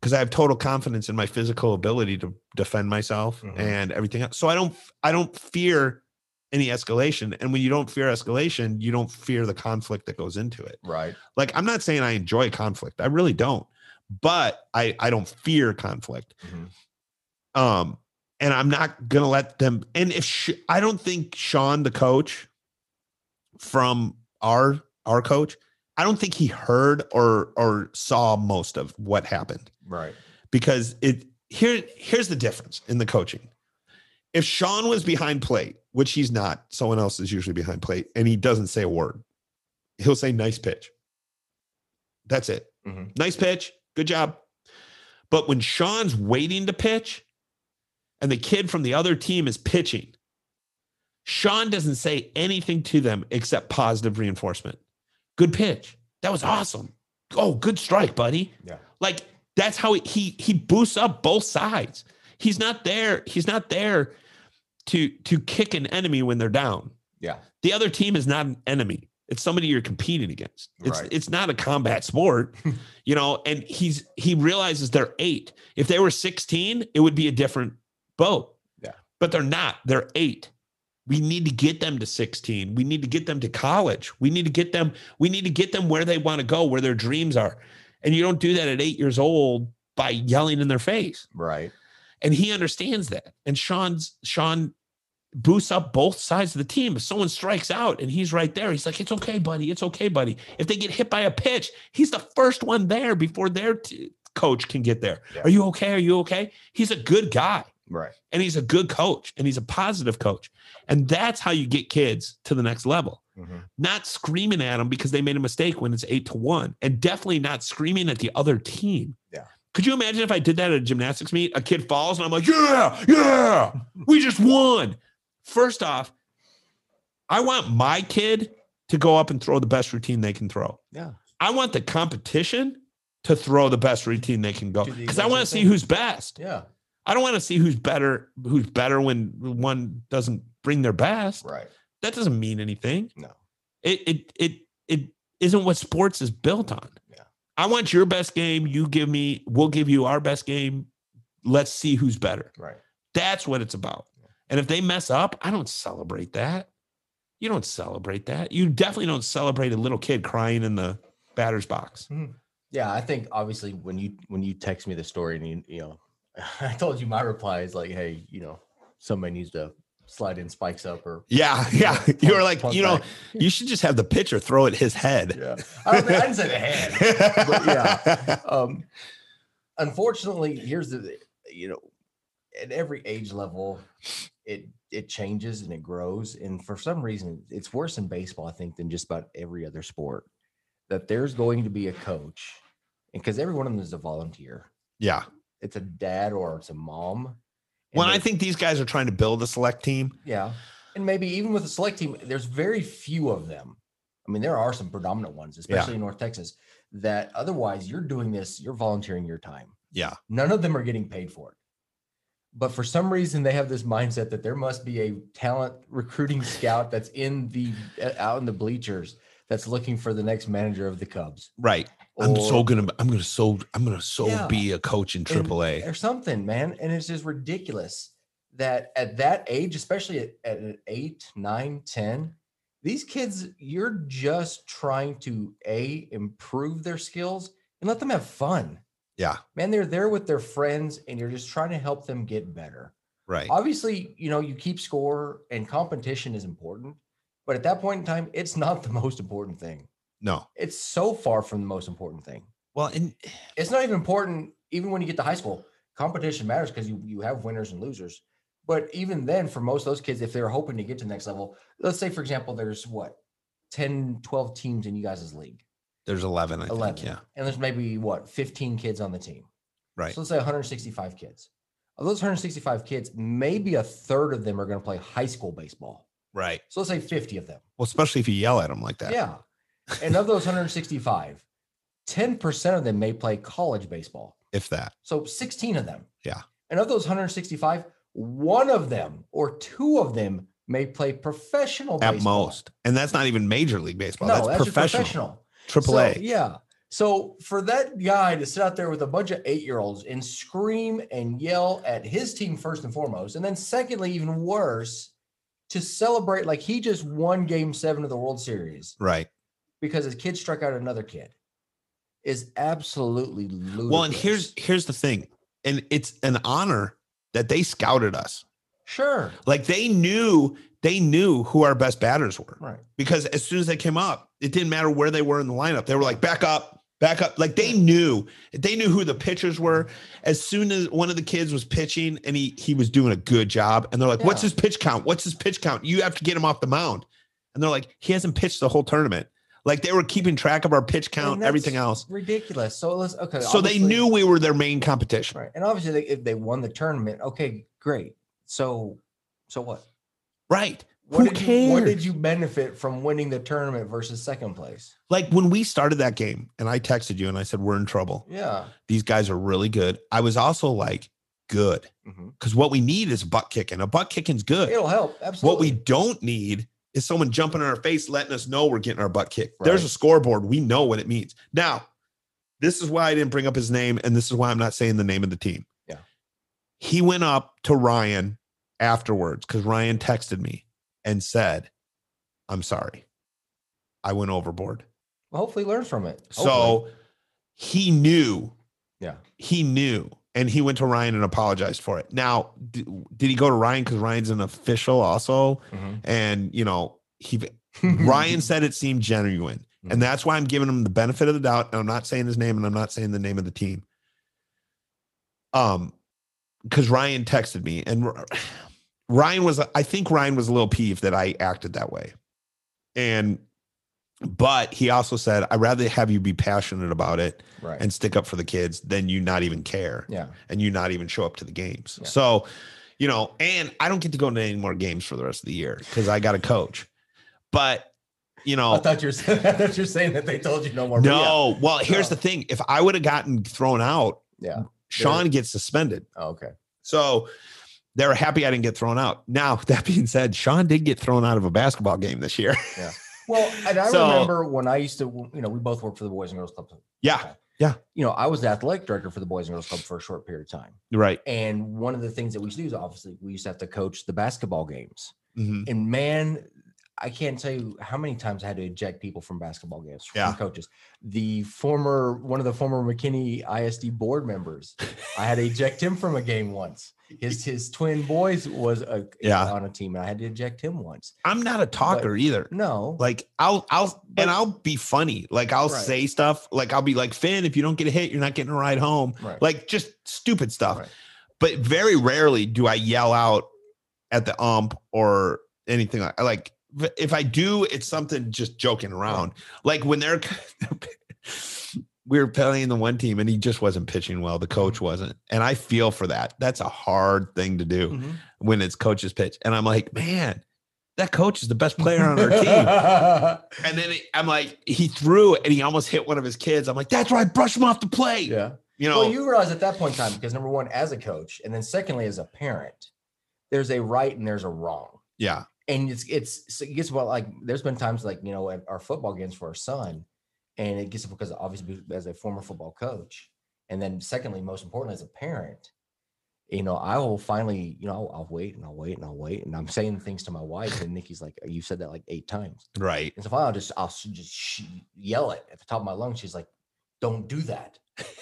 [SPEAKER 1] because I have total confidence in my physical ability to defend myself
[SPEAKER 2] Mhm.
[SPEAKER 1] and everything else. So I don't I don't fear any escalation. And when you don't fear escalation, you don't fear the conflict that goes into it.
[SPEAKER 2] Right.
[SPEAKER 1] Like I'm not saying I enjoy conflict. I really don't. But I I don't fear conflict.
[SPEAKER 2] Mhm.
[SPEAKER 1] Um and I'm not going to let them and if sh- I don't think Sean the coach from our our coach, I don't think he heard or or saw most of what happened
[SPEAKER 2] Right.
[SPEAKER 1] because it here here's the difference in the coaching. If Sean was behind plate, which he's not, someone else is usually behind plate, and he doesn't say a word. He'll say nice pitch. That's it.
[SPEAKER 2] Mhm.
[SPEAKER 1] Nice pitch. Good job. But when Sean's waiting to pitch and the kid from the other team is pitching, Sean doesn't say anything to them except positive reinforcement. Good pitch. That was awesome. Oh, good strike, buddy.
[SPEAKER 2] Yeah.
[SPEAKER 1] Like that's how he he, he boosts up both sides. He's not there. He's not there to to kick an enemy when they're down.
[SPEAKER 2] Yeah.
[SPEAKER 1] The other team is not an enemy. It's somebody you're competing against. It's
[SPEAKER 2] Right.
[SPEAKER 1] it's not a combat sport, you know. And he's he realizes they're eight. If they were 16, it would be a different boat.
[SPEAKER 2] Yeah.
[SPEAKER 1] But they're not. They're eight. We need to get them to 16. We need to get them to college. We need to get them, we need to get them where they want to go, where their dreams are. And you don't do that at eight years old by yelling in their face.
[SPEAKER 2] Right.
[SPEAKER 1] And he understands that. And Sean's Sean boosts up both sides of the team. If someone strikes out and he's right there, he's like, "It's okay, buddy. It's okay, buddy." If they get hit by a pitch, he's the first one there before their t- coach can get there.
[SPEAKER 2] Yeah.
[SPEAKER 1] Are you okay? Are you okay? He's a good guy
[SPEAKER 2] Right.
[SPEAKER 1] and he's a good coach and he's a positive coach. And that's how you get kids to the next level.
[SPEAKER 2] Mhm.
[SPEAKER 1] Not screaming at them because they made a mistake when it's eight to one, and definitely not screaming at the other team.
[SPEAKER 2] Yeah.
[SPEAKER 1] Could you imagine if I did that at a gymnastics meet? A kid falls and I'm like, yeah, yeah, we just won. First off, I want my kid to go up and throw the best routine they can throw.
[SPEAKER 2] Yeah.
[SPEAKER 1] I want the competition to throw the best routine they can go because I want to see who's best.
[SPEAKER 2] Yeah.
[SPEAKER 1] I don't want to see who's better, who's better when one doesn't bring their best.
[SPEAKER 2] Right.
[SPEAKER 1] That doesn't mean anything.
[SPEAKER 2] No.
[SPEAKER 1] It it it it isn't what sports is built on. I want your best game. You give me, we'll give you our best game. Let's see who's better.
[SPEAKER 2] Right.
[SPEAKER 1] That's what it's about. And if they mess up, I don't celebrate that. You don't celebrate that. You definitely don't celebrate a little kid crying in the batter's box. Mm-hmm.
[SPEAKER 2] Yeah, I think obviously when you when you text me the story and you you know, I told you my reply is like, hey, you know, somebody needs to slide in spikes up or
[SPEAKER 1] Yeah, yeah. You were like, you know,
[SPEAKER 2] back.
[SPEAKER 1] you should just have the pitcher throw at his head.
[SPEAKER 2] yeah. I, I didn't say the head. but yeah. Um, unfortunately, here's the you know, at every age level, it it changes and it grows. And for some reason, it's worse in baseball, I think, than just about every other sport. That there's going to be a coach, and because every one of them is a volunteer.
[SPEAKER 1] Yeah.
[SPEAKER 2] It's a dad or it's a mom. And
[SPEAKER 1] Well, I think these guys are trying to build a select team.
[SPEAKER 2] yeah. And maybe even with a select team, there's very few of them. I mean, there are some predominant ones, especially in North Texas, that otherwise you're doing this, you're volunteering your time.
[SPEAKER 1] Yeah.
[SPEAKER 2] None of them are getting paid for it. But for some reason, they have this mindset that there must be a talent recruiting scout that's in the out in the bleachers that's looking for the next manager of the Cubs.
[SPEAKER 1] Right. I'm so gonna I'm gonna so I'm gonna so
[SPEAKER 2] Yeah.
[SPEAKER 1] be a coach in
[SPEAKER 2] and-
[SPEAKER 1] triple A.
[SPEAKER 2] or something, man. And it's just ridiculous that at that age, especially at, at eight, nine, 10, these kids, you're just trying to A, improve their skills and let them have fun.
[SPEAKER 1] Yeah.
[SPEAKER 2] Man, they're there with their friends and you're just trying to help them get better.
[SPEAKER 1] Right.
[SPEAKER 2] Obviously, you know, you keep score and competition is important, but at that point in time, it's not the most important thing.
[SPEAKER 1] No.
[SPEAKER 2] It's so far from the most important thing
[SPEAKER 1] Well, and
[SPEAKER 2] it's not even important even when you get to high school competition matters because you you have winners and losers but even then for most of those kids if they're hoping to get to the next level let's say for example there's what 10 12 teams in you guys' league
[SPEAKER 1] there's 11, I
[SPEAKER 2] 11
[SPEAKER 1] think. Yeah.
[SPEAKER 2] and there's maybe what 15 kids on the team
[SPEAKER 1] Right.
[SPEAKER 2] so let's say 165 kids of those 165 kids maybe a third of them are going to play high school baseball
[SPEAKER 1] Right.
[SPEAKER 2] so let's say 50 of them
[SPEAKER 1] Well, especially if you yell at them like that.
[SPEAKER 2] yeah and of those 165 10% of them may play college baseball
[SPEAKER 1] If that.
[SPEAKER 2] So 16 of them.
[SPEAKER 1] Yeah.
[SPEAKER 2] And of those 165, one of them or two of them may play professional
[SPEAKER 1] At
[SPEAKER 2] baseball.
[SPEAKER 1] most. And that's not even major league baseball.
[SPEAKER 2] No,
[SPEAKER 1] that's,
[SPEAKER 2] that's,
[SPEAKER 1] professional. Triple
[SPEAKER 2] So,
[SPEAKER 1] A.
[SPEAKER 2] yeah. So for that guy to sit out there with a bunch of eight-year-olds and scream and yell at his team first and foremost, and then secondly, even worse, to celebrate like he just won game seven of the World Series
[SPEAKER 1] Right.
[SPEAKER 2] Because his kid struck out another kid is absolutely ludicrous.
[SPEAKER 1] Well, and here's here's the thing. And it's an honor that they scouted us.
[SPEAKER 2] sure.
[SPEAKER 1] Like they knew they knew who our best batters were.
[SPEAKER 2] Right.
[SPEAKER 1] because as soon as they came up, it didn't matter where they were in the lineup. They were like, back up, back up. Like they knew, they knew who the pitchers were. As soon as one of the kids was pitching and he he was doing a good job, and they're like, What's his pitch count? What's his pitch count? You have to get him off the mound. And they're like, he hasn't pitched the whole tournament. Like they were keeping track of our pitch count, everything else.
[SPEAKER 2] ridiculous. So let's okay.
[SPEAKER 1] So they knew we were their main competition.
[SPEAKER 2] right, and obviously they, if they won the tournament, okay, great. So, so what?
[SPEAKER 1] Right.
[SPEAKER 2] What
[SPEAKER 1] Who
[SPEAKER 2] did you what did you benefit from winning the tournament versus second place?
[SPEAKER 1] Like when we started that game, and I texted you and I said, We're in trouble.
[SPEAKER 2] Yeah.
[SPEAKER 1] These guys are really good. I was also like, good.
[SPEAKER 2] Mm-hmm.
[SPEAKER 1] Because what we need is butt kicking. A butt kicking's good.
[SPEAKER 2] It'll help. Absolutely.
[SPEAKER 1] What we don't need is someone jumping in our face, letting us know we're getting our butt kicked. There's a scoreboard. We know what it means. Now, this is why I didn't bring up his name, and this is why I'm not saying the name of the team.
[SPEAKER 2] Yeah.
[SPEAKER 1] He went up to Ryan afterwards because Ryan texted me and said, I'm sorry. I went overboard.
[SPEAKER 2] well, hopefully learn from it. Hopefully.
[SPEAKER 1] So he knew
[SPEAKER 2] yeah.
[SPEAKER 1] he knew and he went to Ryan and apologized for it. Now, d- did he go to Ryan because Ryan's an official also?
[SPEAKER 2] Mhm.
[SPEAKER 1] And, you know, he Ryan said it seemed genuine.
[SPEAKER 2] Mhm.
[SPEAKER 1] And that's why I'm giving him the benefit of the doubt. And I'm not saying his name and I'm not saying the name of the team. Um, because Ryan texted me and Ryan was, I think Ryan was a little peeved that I acted that way. And, but he also said, I'd rather have you be passionate about it
[SPEAKER 2] right.
[SPEAKER 1] and stick up for the kids than you not even care
[SPEAKER 2] yeah.
[SPEAKER 1] and you not even show up to the games.
[SPEAKER 2] Yeah.
[SPEAKER 1] So, you know, and I don't get to go to any more games for the rest of the year because I got a coach. But, you
[SPEAKER 2] I
[SPEAKER 1] know,
[SPEAKER 2] thought you were saying, I thought you were saying that they told you no more. but yeah.
[SPEAKER 1] no. Well, here's
[SPEAKER 2] No.
[SPEAKER 1] the thing: if I would have gotten thrown out,
[SPEAKER 2] Yeah.
[SPEAKER 1] Sean gets suspended.
[SPEAKER 2] Oh, okay.
[SPEAKER 1] So they were happy I didn't get thrown out. Now that being said, Sean did get thrown out of a basketball game this year.
[SPEAKER 2] Well, and I
[SPEAKER 1] So-
[SPEAKER 2] remember when I used to, you know, we both worked for the Boys and Girls Club.
[SPEAKER 1] yeah, Yeah.
[SPEAKER 2] You know, I was the athletic director for the Boys and Girls Club for a short period of time.
[SPEAKER 1] Right.
[SPEAKER 2] And one of the things that we used to do is obviously we used to have to coach the basketball games.
[SPEAKER 1] Mhm.
[SPEAKER 2] And man, I can't tell you how many times I had to eject people from basketball games from
[SPEAKER 1] Yeah.
[SPEAKER 2] coaches. The former one of the former McKinney ISD board members, I had to eject him from a game once. His his twin boys was a,
[SPEAKER 1] Yeah.
[SPEAKER 2] on a team, and I had to eject him once.
[SPEAKER 1] I'm not a talker either.
[SPEAKER 2] No,
[SPEAKER 1] Like I'll I'll
[SPEAKER 2] But-
[SPEAKER 1] and I'll be funny. Like I'll
[SPEAKER 2] Right.
[SPEAKER 1] say stuff like I'll be like Finn, if you don't get a hit, you're not getting a ride home.
[SPEAKER 2] right,
[SPEAKER 1] Like just stupid stuff.
[SPEAKER 2] Right.
[SPEAKER 1] But very rarely do I yell out at the ump or anything like like if I do, it's something just joking around. Like when they're we were playing the one team and he just wasn't pitching well. The coach
[SPEAKER 2] Mm-hmm.
[SPEAKER 1] wasn't. And I feel for that. That's a hard thing to do
[SPEAKER 2] Mhm.
[SPEAKER 1] when it's coach's pitch. And I'm like, man, that coach is the best player on our team. And then it- I'm like, he threw and he almost hit one of his kids. I'm like, that's right, brush him off the plate.
[SPEAKER 2] yeah.
[SPEAKER 1] You know,
[SPEAKER 2] Well, you realize at that point in time, because number one, as a coach, and then secondly, as a parent, there's a right and there's a wrong.
[SPEAKER 1] yeah,
[SPEAKER 2] and it's it's so it gets well like there's been times like you know at our football games for our son and it gets because obviously as a former football coach and then secondly most importantly as a parent you know i will finally you know i'll, I'll wait and i'll wait and i'll wait and i'm saying things to my wife and nikki's like you said that like eight times
[SPEAKER 1] right.
[SPEAKER 2] and so finally i'll just i'll just yell it at the top of my lungs she's like don't do that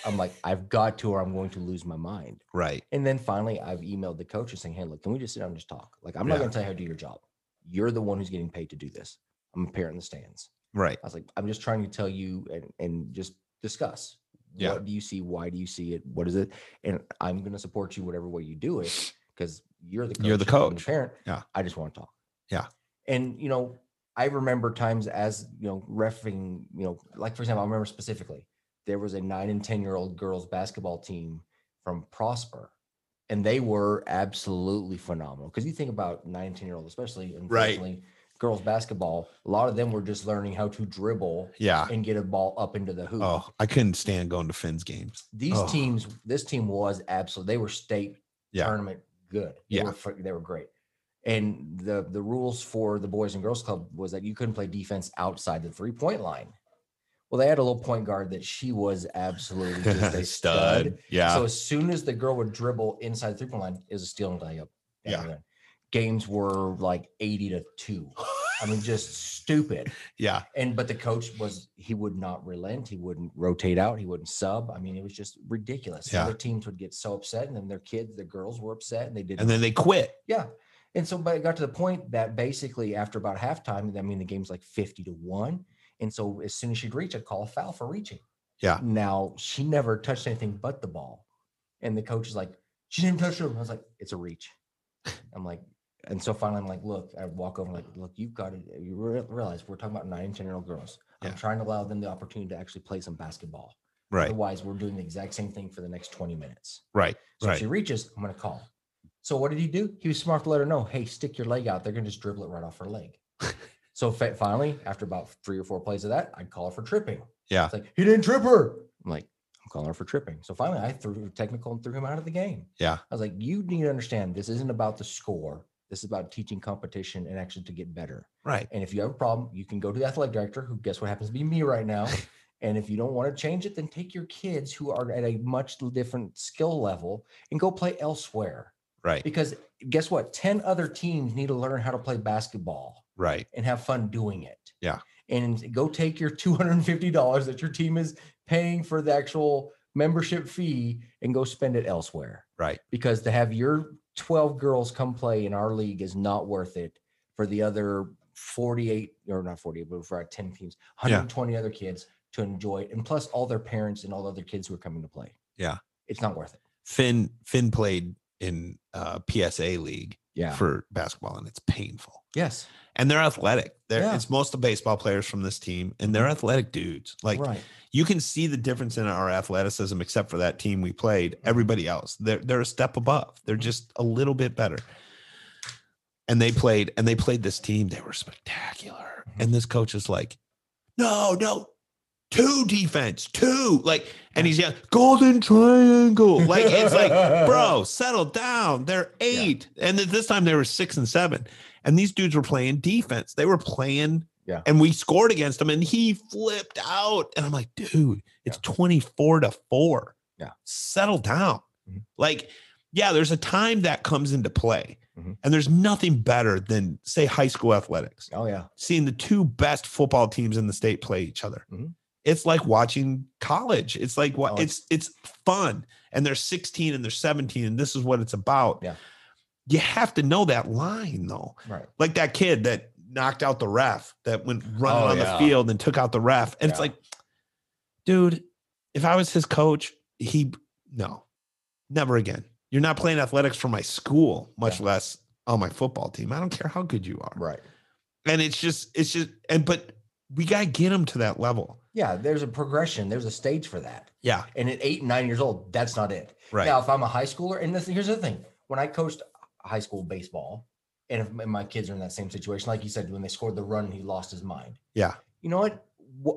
[SPEAKER 2] i'm like i've got to or i'm going to lose my mind
[SPEAKER 1] Right.
[SPEAKER 2] and then finally, I've emailed the coach and saying, "Hey, look, can we just sit down and just talk? Like, I'm not going to tell you how to do your job. You're the one who's getting paid to do this. I'm a parent in the stands.
[SPEAKER 1] Right.
[SPEAKER 2] I was like, I'm just trying to tell you and, and just discuss.
[SPEAKER 1] Yeah.
[SPEAKER 2] What do you see? Why do you see it? What is it? And I'm going to support you whatever way you do it because you're the coach.
[SPEAKER 1] You're the coach.
[SPEAKER 2] parent.
[SPEAKER 1] Yeah.
[SPEAKER 2] I just want to talk.
[SPEAKER 1] Yeah.
[SPEAKER 2] And you know, I remember times as you know, refing. You know, like for example, I remember specifically there was a nine and ten year old girls basketball team from Prosper, and they were absolutely phenomenal. Because you think about nine and ten year old, especially unfortunately, girls basketball, a lot of them were just learning how to dribble
[SPEAKER 1] Yeah.
[SPEAKER 2] and get a ball up into the hoop.
[SPEAKER 1] Oh, I couldn't stand going to Finn's games.
[SPEAKER 2] These
[SPEAKER 1] oh.
[SPEAKER 2] teams, this team was absolutely. They were state
[SPEAKER 1] Yeah.
[SPEAKER 2] tournament good. They
[SPEAKER 1] Yeah.
[SPEAKER 2] were, they were great. And the the rules for the boys and girls club was that you couldn't play defense outside the three point line. Well, they had a little point guard that she was absolutely just a stud.
[SPEAKER 1] Yeah.
[SPEAKER 2] So as soon as the girl would dribble inside the three point line, it was a steal and layup.
[SPEAKER 1] Yeah.
[SPEAKER 2] Games were like 80 to 2. I mean, just stupid.
[SPEAKER 1] yeah.
[SPEAKER 2] And but the coach was he would not relent. He wouldn't rotate out. He wouldn't sub. I mean, it was just ridiculous.
[SPEAKER 1] Yeah.
[SPEAKER 2] Other teams would get so upset, and then their kids, the girls, were upset, and they did.
[SPEAKER 1] And then they quit.
[SPEAKER 2] yeah. And so, but it got to the point that basically after about halftime, I mean, the game's like fifty to one. And so as soon as she'd reach, I'd call a foul for reaching.
[SPEAKER 1] Yeah.
[SPEAKER 2] Now she never touched anything but the ball, and the coach is like, she didn't touch him. I was like, it's a reach. I'm like, and so finally, I'm like, look, I walk over, like, look, you've got to you re- realize we're talking about nine and ten year old girls. I'm
[SPEAKER 1] Yeah.
[SPEAKER 2] trying to allow them the opportunity to actually play some basketball.
[SPEAKER 1] Right.
[SPEAKER 2] Otherwise, we're doing the exact same thing for the next 20 minutes.
[SPEAKER 1] Right.
[SPEAKER 2] So if she reaches, I'm going to call. So what did he do? He was smart to let her know, hey, stick your leg out. They're going to just dribble it right off her leg. so finally, after about three or four plays of that, I'd call her for tripping.
[SPEAKER 1] Yeah.
[SPEAKER 2] It's like, he didn't trip her. I'm like, I'm calling her for tripping. So finally, I threw technical and threw him out of the game.
[SPEAKER 1] Yeah.
[SPEAKER 2] I was like, you need to understand this isn't about the score. This is about teaching competition and actually to get better.
[SPEAKER 1] Right.
[SPEAKER 2] And if you have a problem, you can go to the athletic director, who guess what happens to be me right now. and if you don't want to change it, then take your kids who are at a much different skill level and go play elsewhere.
[SPEAKER 1] Right.
[SPEAKER 2] Because guess what? 10 other teams need to learn how to play basketball
[SPEAKER 1] Right.
[SPEAKER 2] and have fun doing it.
[SPEAKER 1] Yeah.
[SPEAKER 2] And go take your $250 that your team is paying for the actual membership fee and go spend it elsewhere
[SPEAKER 1] Right.
[SPEAKER 2] because to have your 12 girls come play in our league is not worth it for the other 48 or not 48 but for our 10 teams 120 other kids to enjoy it and plus all their parents and all the other kids who are coming to play
[SPEAKER 1] Yeah.
[SPEAKER 2] it's not worth it
[SPEAKER 1] Finn Finn played in uh PSA league
[SPEAKER 2] yeah.
[SPEAKER 1] for basketball and it's painful.
[SPEAKER 2] yes.
[SPEAKER 1] And they're athletic. They're
[SPEAKER 2] Yeah.
[SPEAKER 1] it's most of baseball players from this team and they're mm-hmm. athletic dudes. Like
[SPEAKER 2] right.
[SPEAKER 1] you can see the difference in our athleticism except for that team we played everybody else. They're, they're a step above. They're mm-hmm. just a little bit better. And they played and they played this team. They were spectacular. Mm-hmm. And this coach is like no no two defense two like and he's yelling golden triangle like it's like bro settle down they're eight and this time they were six and seven and these dudes were playing defense they were playing
[SPEAKER 2] Yeah.
[SPEAKER 1] and we scored against him and he flipped out and i'm like dude It's 24 to 4.
[SPEAKER 2] Yeah.
[SPEAKER 1] Settle down.
[SPEAKER 2] Mhm.
[SPEAKER 1] Like, yeah, there's a time that comes into play.
[SPEAKER 2] Mhm.
[SPEAKER 1] And there's nothing better than, say, high school athletics,
[SPEAKER 2] Oh yeah.
[SPEAKER 1] seeing the two best football teams in the state play each other.
[SPEAKER 2] Mhm.
[SPEAKER 1] It's like watching college. It's like what
[SPEAKER 2] Oh,
[SPEAKER 1] it's it's fun. And they're 16 and they're 17, and this is what it's about.
[SPEAKER 2] Yeah.
[SPEAKER 1] You have to know that line though
[SPEAKER 2] Right.
[SPEAKER 1] like that kid that knocked out the ref that went running
[SPEAKER 2] Oh,
[SPEAKER 1] on
[SPEAKER 2] yeah.
[SPEAKER 1] the field and took out the ref. And it's like, dude, if I was his coach, he no, never again. You're not playing athletics for my school, much less on my football team. I don't care how good you are.
[SPEAKER 2] Right.
[SPEAKER 1] And it's just, it's just, and but we gotta get them to that level.
[SPEAKER 2] Yeah. There's a progression. There's a stage for that.
[SPEAKER 1] Yeah.
[SPEAKER 2] And at eight and nine years old, that's not it.
[SPEAKER 1] Right.
[SPEAKER 2] Now, if I'm a high schooler, and this, here's the thing: when I coached high school baseball, and if my- my kids are in that same situation, like you said, when they scored the run, he lost his mind.
[SPEAKER 1] yeah.
[SPEAKER 2] You know what?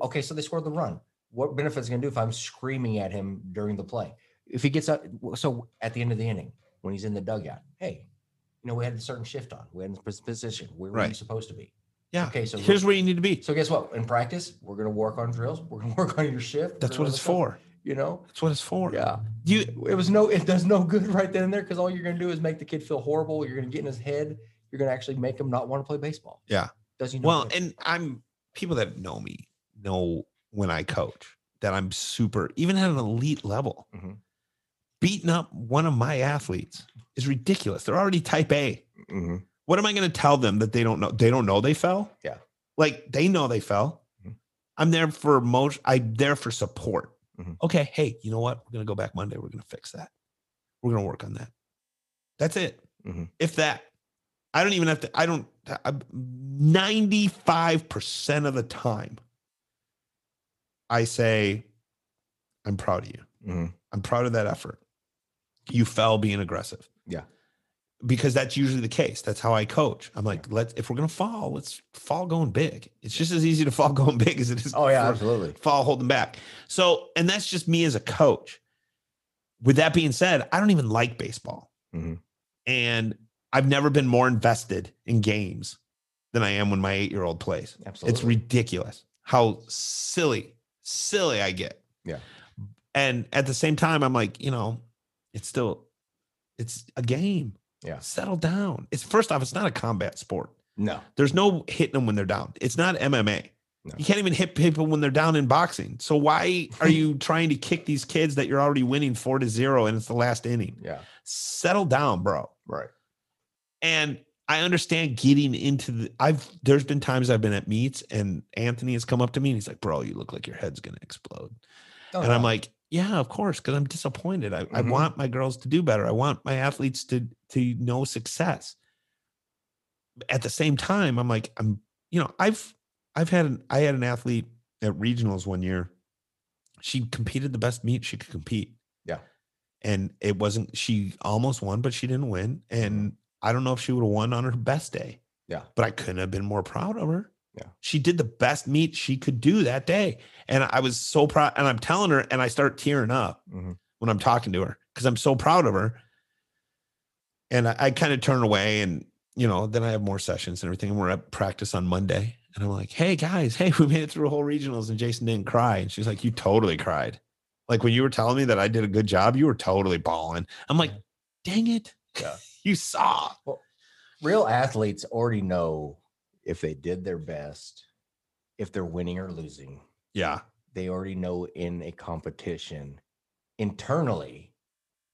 [SPEAKER 2] Okay, so they scored the run. What benefit is going to do if I'm screaming at him during the play? If he gets up, so at the end of the inning, when he's in the dugout, hey, you know, we had a certain shift on. We had a pos- position. Where were you supposed to be?
[SPEAKER 1] Yeah.
[SPEAKER 2] Okay, so
[SPEAKER 1] Here's where you need to be.
[SPEAKER 2] so guess what? In practice, we're going to work on drills. We're going to work on your shift.
[SPEAKER 1] That's what it's
[SPEAKER 2] stuff,
[SPEAKER 1] for.
[SPEAKER 2] You know?
[SPEAKER 1] That's what it's for.
[SPEAKER 2] Yeah.
[SPEAKER 1] You
[SPEAKER 2] It was no, it does no good right then and there because all you're going to do is make the kid feel horrible. You're going to get in his head. You're going to actually make him not want to play baseball.
[SPEAKER 1] Yeah.
[SPEAKER 2] Does he know?
[SPEAKER 1] Well, and I'm people that know me know when I coach that I'm super, even at an elite level,
[SPEAKER 2] Mhm.
[SPEAKER 1] beating up one of my athletes is ridiculous. They're already type A.
[SPEAKER 2] Mhm.
[SPEAKER 1] What am I going to tell them that they don't know? They don't know they fell.
[SPEAKER 2] Yeah.
[SPEAKER 1] Like they know they fell.
[SPEAKER 2] Mhm.
[SPEAKER 1] I'm there for most. I'm there for support.
[SPEAKER 2] Mhm.
[SPEAKER 1] Okay. Hey, you know what? We're going to go back Monday. We're going to fix that. We're going to work on that. That's it.
[SPEAKER 2] Mhm.
[SPEAKER 1] If that, I don't even have to, I don't, I'm 95% of the time, I say, I'm proud of you.
[SPEAKER 2] Mhm.
[SPEAKER 1] I'm proud of that effort. You fell being aggressive.
[SPEAKER 2] Yeah.
[SPEAKER 1] Because that's usually the case. That's how I coach. I'm like, let's if we're gonna fall, let's fall going big. It's just as easy to fall going big as it is
[SPEAKER 2] Oh, yeah, absolutely.
[SPEAKER 1] fall holding back. So, and that's just me as a coach. With that being said, I don't even like baseball.
[SPEAKER 2] Mhm.
[SPEAKER 1] And I've never been more invested in games than I am when my eight year old plays.
[SPEAKER 2] Absolutely.
[SPEAKER 1] It's ridiculous how silly, silly I get.
[SPEAKER 2] Yeah.
[SPEAKER 1] And at the same time, I'm like, you know, it's still, it's a game.
[SPEAKER 2] Yeah.
[SPEAKER 1] Settle down. It's first off, it's not a combat sport.
[SPEAKER 2] No.
[SPEAKER 1] There's no hitting them when they're down. It's not MMA.
[SPEAKER 2] No.
[SPEAKER 1] You can't even hit people when they're down in boxing. So why are you trying to kick these kids that you're already winning four to zero and it's the last inning?
[SPEAKER 2] Yeah.
[SPEAKER 1] Settle down, bro.
[SPEAKER 2] Right.
[SPEAKER 1] And I understand getting into the I've there's been times I've been at meets and Anthony has come up to me and he's like, bro, you look like your head's gonna explode.
[SPEAKER 2] Oh,
[SPEAKER 1] and I'm like, yeah, of course, because I'm disappointed. I, I
[SPEAKER 2] Mhm.
[SPEAKER 1] want my girls to do better. I want my athletes to to know success. At the same time, I'm like, I'm, you know, I've I've had an I had an athlete at regionals one year. She competed the best meet she could compete.
[SPEAKER 2] Yeah.
[SPEAKER 1] And it wasn't she almost won, but she didn't win. And I don't know if she would have won on her best day.
[SPEAKER 2] Yeah.
[SPEAKER 1] But I couldn't have been more proud of her.
[SPEAKER 2] Yeah.
[SPEAKER 1] She did the best meet she could do that day. And I was so proud. And I'm telling her, and I start tearing up
[SPEAKER 2] Mhm.
[SPEAKER 1] when I'm talking to her because I'm so proud of her. And I, I kind of turn away and, you know, then I have more sessions and everything. And we're at practice on Monday. And I'm like, hey guys, hey, we made it through a whole regionals and Jason didn't cry. And she's like, you totally cried. Like when you were telling me that I did a good job, you were totally bawling. I'm like, dang it.
[SPEAKER 2] Yeah.
[SPEAKER 1] you saw.
[SPEAKER 2] real athletes already know if they did their best, if they're winning or losing.
[SPEAKER 1] Yeah.
[SPEAKER 2] They already know in a competition internally,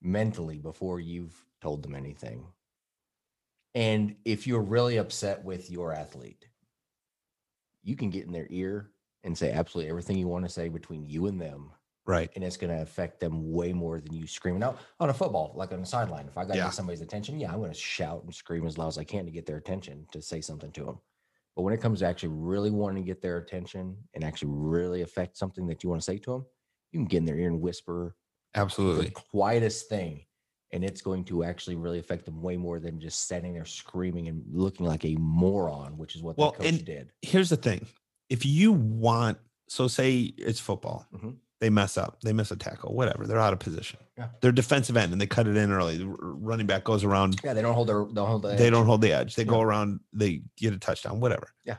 [SPEAKER 2] mentally, before you've told them anything. And if you're really upset with your athlete, you can get in their ear and say absolutely everything you want to say between you and them
[SPEAKER 1] Right.
[SPEAKER 2] and it's going to affect them way more than you screaming out on a football, like on the sideline. If I got to
[SPEAKER 1] Yeah.
[SPEAKER 2] get somebody's attention, yeah, I'm going to shout and scream as loud as I can to get their attention to say something to them. But when it comes to actually really wanting to get their attention and actually really affect something that you want to say to them, you can get in their ear and whisper the
[SPEAKER 1] Absolutely.
[SPEAKER 2] quietest thing, and it's going to actually really affect them way more than just standing there screaming and looking like a moron, which is what
[SPEAKER 1] Well,
[SPEAKER 2] the coach
[SPEAKER 1] and-
[SPEAKER 2] did.
[SPEAKER 1] Here's the thing. If you want, so say it's football,
[SPEAKER 2] Mhm.
[SPEAKER 1] They mess up, they miss a tackle, whatever, they're out of position.
[SPEAKER 2] Yeah.
[SPEAKER 1] They're defensive end and they cut it in early. The running back goes around
[SPEAKER 2] Yeah, they don't hold their, don't hold the
[SPEAKER 1] they
[SPEAKER 2] edge.
[SPEAKER 1] don't hold the edge. They
[SPEAKER 2] Yeah.
[SPEAKER 1] go around, they get a touchdown, whatever.
[SPEAKER 2] Yeah.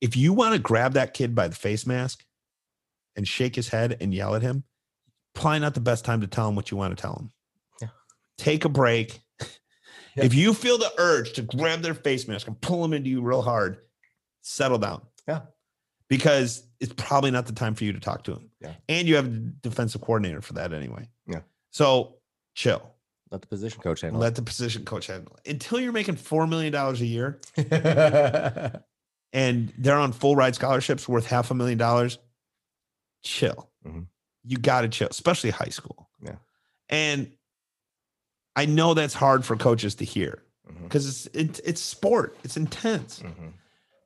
[SPEAKER 1] If you want to grab that kid by the face mask and shake his head and yell at him, probably not the best time to tell him what you want to tell him.
[SPEAKER 2] Yeah.
[SPEAKER 1] Take a break.
[SPEAKER 2] Yeah.
[SPEAKER 1] If you feel the urge to grab their face mask and pull them into you real hard, settle down.
[SPEAKER 2] Yeah.
[SPEAKER 1] Because it's probably not the time for you to talk to him.
[SPEAKER 2] Yeah.
[SPEAKER 1] And you have a defensive coordinator for that anyway.
[SPEAKER 2] Yeah.
[SPEAKER 1] So chill.
[SPEAKER 2] Let the position coach handle
[SPEAKER 1] Let the position coach handle it. Until you're making $4 million a year and they're on full ride scholarships worth half a million dollars, chill.
[SPEAKER 2] Mhm.
[SPEAKER 1] You got to chill, especially high school.
[SPEAKER 2] Yeah.
[SPEAKER 1] And I know that's hard for coaches to hear because it's it, it's sport, it's intense.
[SPEAKER 2] mhm.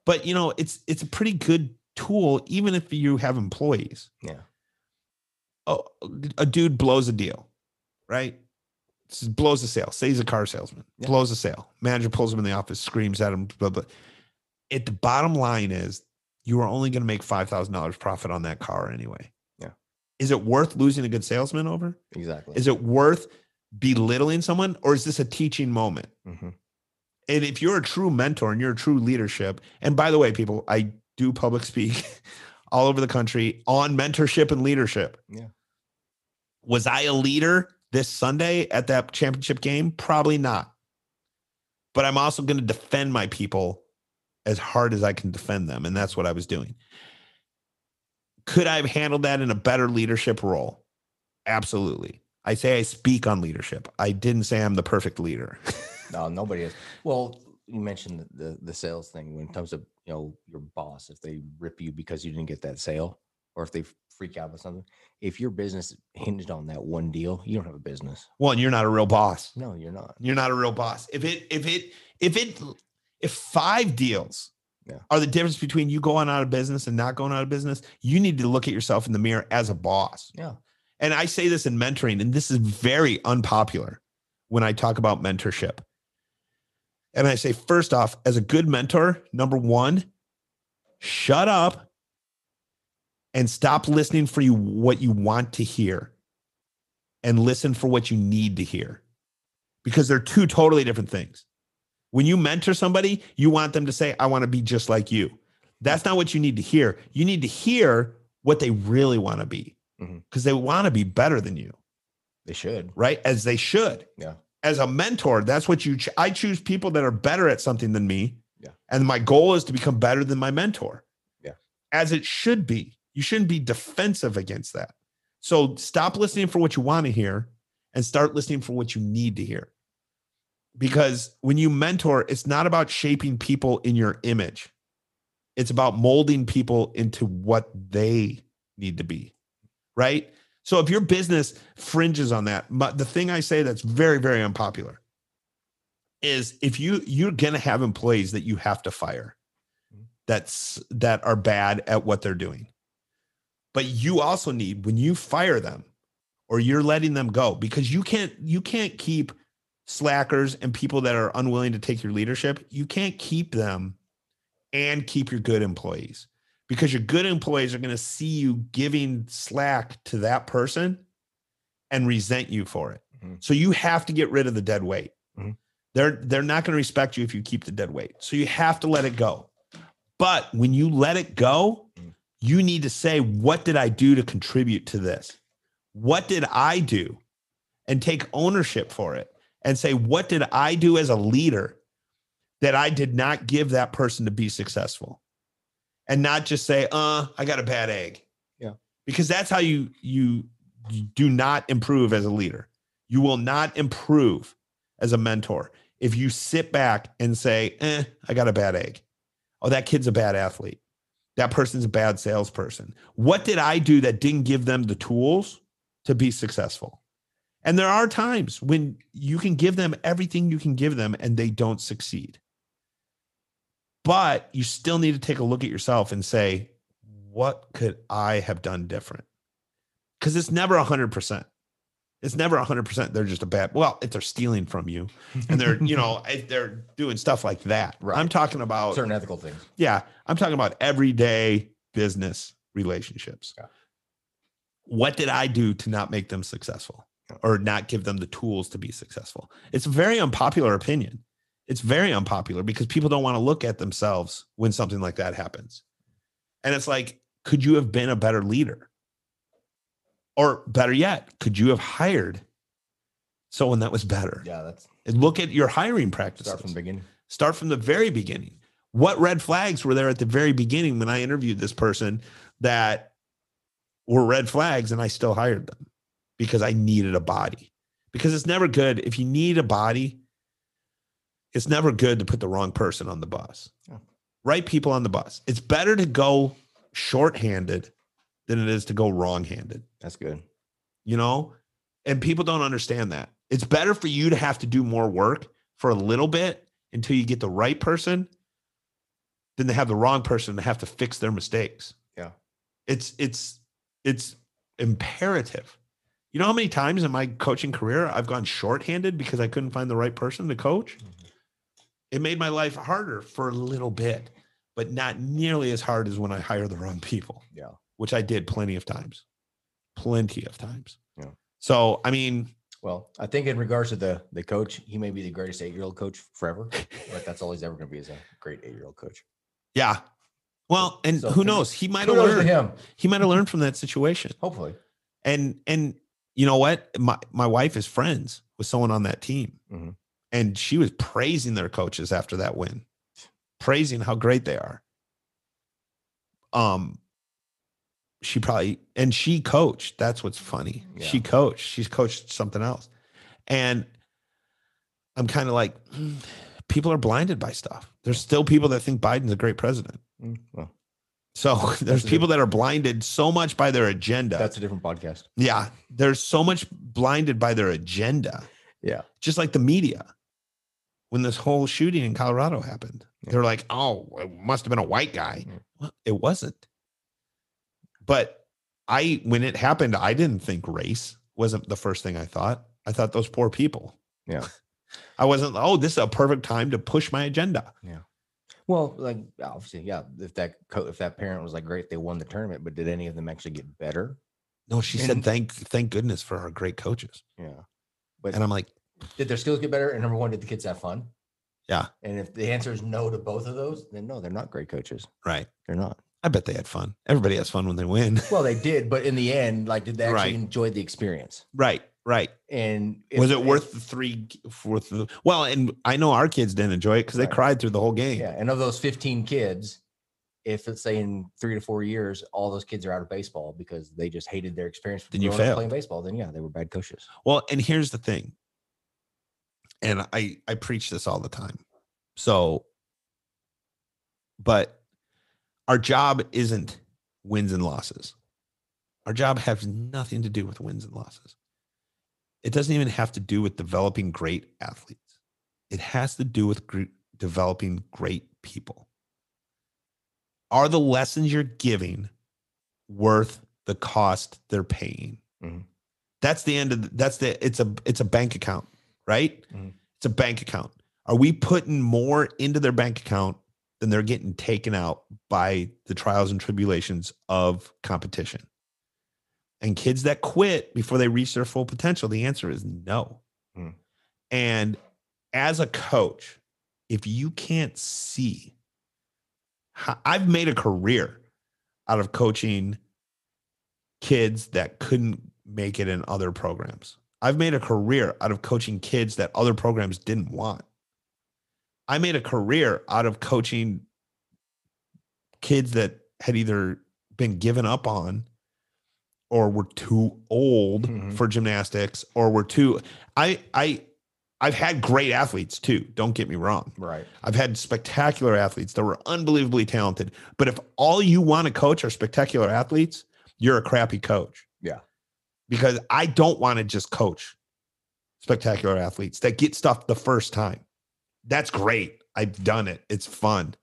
[SPEAKER 1] But you know, it's it's a pretty good tool even if you have employees.
[SPEAKER 2] Yeah.
[SPEAKER 1] Oh, a dude blows a deal, right? Blows a sale. Say he's a car salesman.
[SPEAKER 2] Yeah.
[SPEAKER 1] Blows a sale. Manager pulls him in the office, screams at him. Blah blah. At the bottom line is, you are only going to make five thousand dollars profit on that car anyway.
[SPEAKER 2] Yeah.
[SPEAKER 1] Is it worth losing a good salesman over?
[SPEAKER 2] Exactly.
[SPEAKER 1] Is it worth belittling someone, or is this a teaching moment?
[SPEAKER 2] Mhm.
[SPEAKER 1] And if you're a true mentor and you're a true leadership, and by the way, people, I do public speak all over the country on mentorship and leadership.
[SPEAKER 2] Yeah.
[SPEAKER 1] Was I a leader this Sunday at that championship game? Probably not. But I'm also going to defend my people as hard as I can defend them. And that's what I was doing. Could I have handled that in a better leadership role? Absolutely. I say I speak on leadership. I didn't say I'm the perfect leader.
[SPEAKER 2] No, nobody is. Well, you mentioned the, the the sales thing when it comes to you know your boss. If they rip you because you didn't get that sale, or if they freak out about something, if your business hinged on that one deal, you don't have a business.
[SPEAKER 1] One, you're not a real boss.
[SPEAKER 2] No, you're not.
[SPEAKER 1] You're not a real boss. If it, if it, if it, if five deals
[SPEAKER 2] Yeah.
[SPEAKER 1] are the difference between you going out of business and not going out of business, you need to look at yourself in the mirror as a boss.
[SPEAKER 2] Yeah.
[SPEAKER 1] And I say this in mentoring, and this is very unpopular when I talk about mentorship. And I say, first off, as a good mentor, number one, shut up and stop listening for you what you want to hear and listen for what you need to hear because they're two totally different things. When you mentor somebody, you want them to say, I want to be just like you. That's not what you need to hear. You need to hear what they really want to be
[SPEAKER 2] mm-hmm.
[SPEAKER 1] because they want to be better than you,
[SPEAKER 2] They should.
[SPEAKER 1] right? As they should.
[SPEAKER 2] Yeah.
[SPEAKER 1] As a mentor, that's what you, ch- I choose people that are better at something than me.
[SPEAKER 2] Yeah.
[SPEAKER 1] And my goal is to become better than my mentor.
[SPEAKER 2] Yeah.
[SPEAKER 1] As it should be. You shouldn't be defensive against that. So stop listening for what you want to hear and start listening for what you need to hear. Because when you mentor, it's not about shaping people in your image, it's about molding people into what they need to be. Right. So if your business fringes on that, but the thing I say that's very, very unpopular is if you you're gonna have employees that you have to fire that's that are bad at what they're doing. But you also need when you fire them or you're letting them go because you can't you can't keep slackers and people that are unwilling to take your leadership. You can't keep them and keep your good employees because your good employees are going to see you giving slack to that person and resent you for it.
[SPEAKER 2] Mhm.
[SPEAKER 1] So you have to get rid of the dead weight.
[SPEAKER 2] Mhm.
[SPEAKER 1] They're they're not going to respect you if you keep the dead weight. So you have to let it go. But when you let it go,
[SPEAKER 2] Mhm.
[SPEAKER 1] you need to say, what did I do to contribute to this? What did I do? And take ownership for it and say, what did I do as a leader that I did not give that person to be successful? And not just say, uh, I got a bad egg.
[SPEAKER 2] Yeah.
[SPEAKER 1] Because that's how you you do not improve as a leader. You will not improve as a mentor if you sit back and say, eh, I got a bad egg. Oh, that kid's a bad athlete. That person's a bad salesperson. What did I do that didn't give them the tools to be successful? And there are times when you can give them everything you can give them and they don't succeed. But you still need to take a look at yourself and say, what could I have done different? Because it's never 100%. It's never 100%. They're just a bad, well, if they're stealing from you and they're, you know, they're doing stuff like that.
[SPEAKER 2] Right.
[SPEAKER 1] I'm talking about
[SPEAKER 2] certain ethical things.
[SPEAKER 1] yeah, I'm talking about everyday business relationships.
[SPEAKER 2] Yeah.
[SPEAKER 1] What did I do to not make them successful or not give them the tools to be successful? It's a very unpopular opinion. It's very unpopular because people don't want to look at themselves when something like that happens. And it's like, could you have been a better leader? Or better yet, could you have hired someone that was better?
[SPEAKER 2] Yeah, that's
[SPEAKER 1] And look at your hiring practices.
[SPEAKER 2] start from the beginning.
[SPEAKER 1] Start from the very beginning. What red flags were there at the very beginning when I interviewed this person that were red flags and I still hired them because I needed a body? Because it's never good if you need a body, it's never good to put the wrong person on the bus.
[SPEAKER 2] Yeah.
[SPEAKER 1] Right people on the bus. It's better to go short-handed than it is to go wrong-handed
[SPEAKER 2] That's good.
[SPEAKER 1] you know and people don't understand that it's better for you to have to do more work for a little bit until you get the right person than to have the wrong person to have to fix their mistakes
[SPEAKER 2] Yeah.
[SPEAKER 1] it's it's it's imperative you know how many times in my coaching career i've gone shorthanded because i couldn't find the right person to coach mm-hmm. It made my life harder for a little bit but not nearly as hard as when i hire the wrong people
[SPEAKER 2] Yeah.
[SPEAKER 1] which i did plenty of times plenty of times
[SPEAKER 2] Yeah.
[SPEAKER 1] so i mean
[SPEAKER 2] Well, I think in regards to the the coach, he may be the greatest eight year old coach forever, but that's all he's ever going to be is a great eight year old coach.
[SPEAKER 1] yeah well and
[SPEAKER 2] So
[SPEAKER 1] who knows he might have learned
[SPEAKER 2] him.
[SPEAKER 1] he might have learned from that situation
[SPEAKER 2] Hopefully,
[SPEAKER 1] and and you know what my my wife is friends with someone on that team
[SPEAKER 2] Mhm.
[SPEAKER 1] And she was praising their coaches after that win praising how great they are. Um she probably and she coached. That's what's funny. She coached. She's coached something else. And i'm kind of like "Hmm, people are blinded by stuff. There's still people that think biden's a great president.
[SPEAKER 2] Mm, well,
[SPEAKER 1] so there's people that are blinded so much by their agenda.
[SPEAKER 2] That's a different podcast.
[SPEAKER 1] yeah, there's so much blinded by their agenda,
[SPEAKER 2] Yeah,
[SPEAKER 1] just like the media. When this whole shooting in Colorado happened,
[SPEAKER 2] Yeah.
[SPEAKER 1] they're like, "Oh, it must have been a white guy."
[SPEAKER 2] Yeah.
[SPEAKER 1] Well, it wasn't. But I, when it happened, I didn't think race wasn't the first thing I thought. I thought those poor people.
[SPEAKER 2] Yeah.
[SPEAKER 1] I wasn't. Oh, this is a perfect time to push my agenda. Yeah.
[SPEAKER 2] Well, like obviously, yeah. If that co- if that parent was like great, they won the tournament, but did any of them actually get better?
[SPEAKER 1] No, she said, "Thank, thank goodness for our great coaches."
[SPEAKER 2] Yeah. But
[SPEAKER 1] And I'm like,
[SPEAKER 2] did their skills get better? And number one, did the kids have fun?
[SPEAKER 1] Yeah.
[SPEAKER 2] And if the answer is no to both of those, then no, they're not great coaches.
[SPEAKER 1] right.
[SPEAKER 2] They're not.
[SPEAKER 1] I bet they had fun. Everybody has fun when they win.
[SPEAKER 2] Well, they did, but in the end, like, did they actually
[SPEAKER 1] Right.
[SPEAKER 2] enjoy the experience?
[SPEAKER 1] right. Right.
[SPEAKER 2] And if-
[SPEAKER 1] was it
[SPEAKER 2] if-
[SPEAKER 1] worth the three worth the well and i know our kids didn't enjoy it because they cried through the whole game
[SPEAKER 2] Yeah. And of those 15 kids, if let's say in three to four years, all those kids are out of baseball because they just hated their experience
[SPEAKER 1] Then you failed.
[SPEAKER 2] playing baseball, then yeah, they were bad coaches.
[SPEAKER 1] well and here's the thing and i i preach this all the time. So but our job isn't wins and losses. Our job has nothing to do with wins and losses. It doesn't even have to do with developing great athletes. It has to do with gr- developing great people. Are the lessons you're giving worth the cost they're paying?
[SPEAKER 2] Mhm.
[SPEAKER 1] that's the end of the, that's the it's a it's a bank account right
[SPEAKER 2] Mhm.
[SPEAKER 1] it's a bank account are we putting more into their bank account than they're getting taken out by the trials and tribulations of competition and kids that quit before they reach their full potential the answer is no
[SPEAKER 2] Mm.
[SPEAKER 1] and as a coach if you can't see i've made a career out of coaching kids that couldn't make it in other programs. I've made a career out of coaching kids that other programs didn't want. I made a career out of coaching kids that had either been given up on or were too old
[SPEAKER 2] Mhm.
[SPEAKER 1] for gymnastics or were too I I I've had great athletes too, don't get me wrong.
[SPEAKER 2] Right.
[SPEAKER 1] I've had spectacular athletes that were unbelievably talented. But if all you want to coach are spectacular athletes, you're a crappy coach. Because I don't want to just coach spectacular athletes that get stuff the first time. That's great. I've done it. It's fun.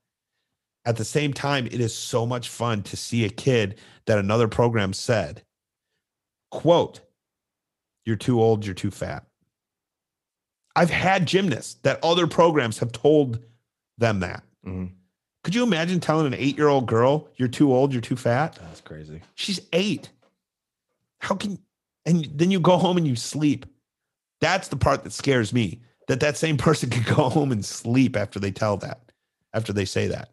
[SPEAKER 1] At the same time, it is so much fun to see a kid that another program said, quote, you're too old, you're too fat. I've had gymnasts that other programs have told them that.
[SPEAKER 2] Mhm.
[SPEAKER 1] Could you imagine telling an eight year old girl, you're too old, you're too fat?
[SPEAKER 2] That's crazy.
[SPEAKER 1] She's eight. How can, and then you go home and you sleep. That's the part that scares me that that same person could go home and sleep after they tell that, after they say that,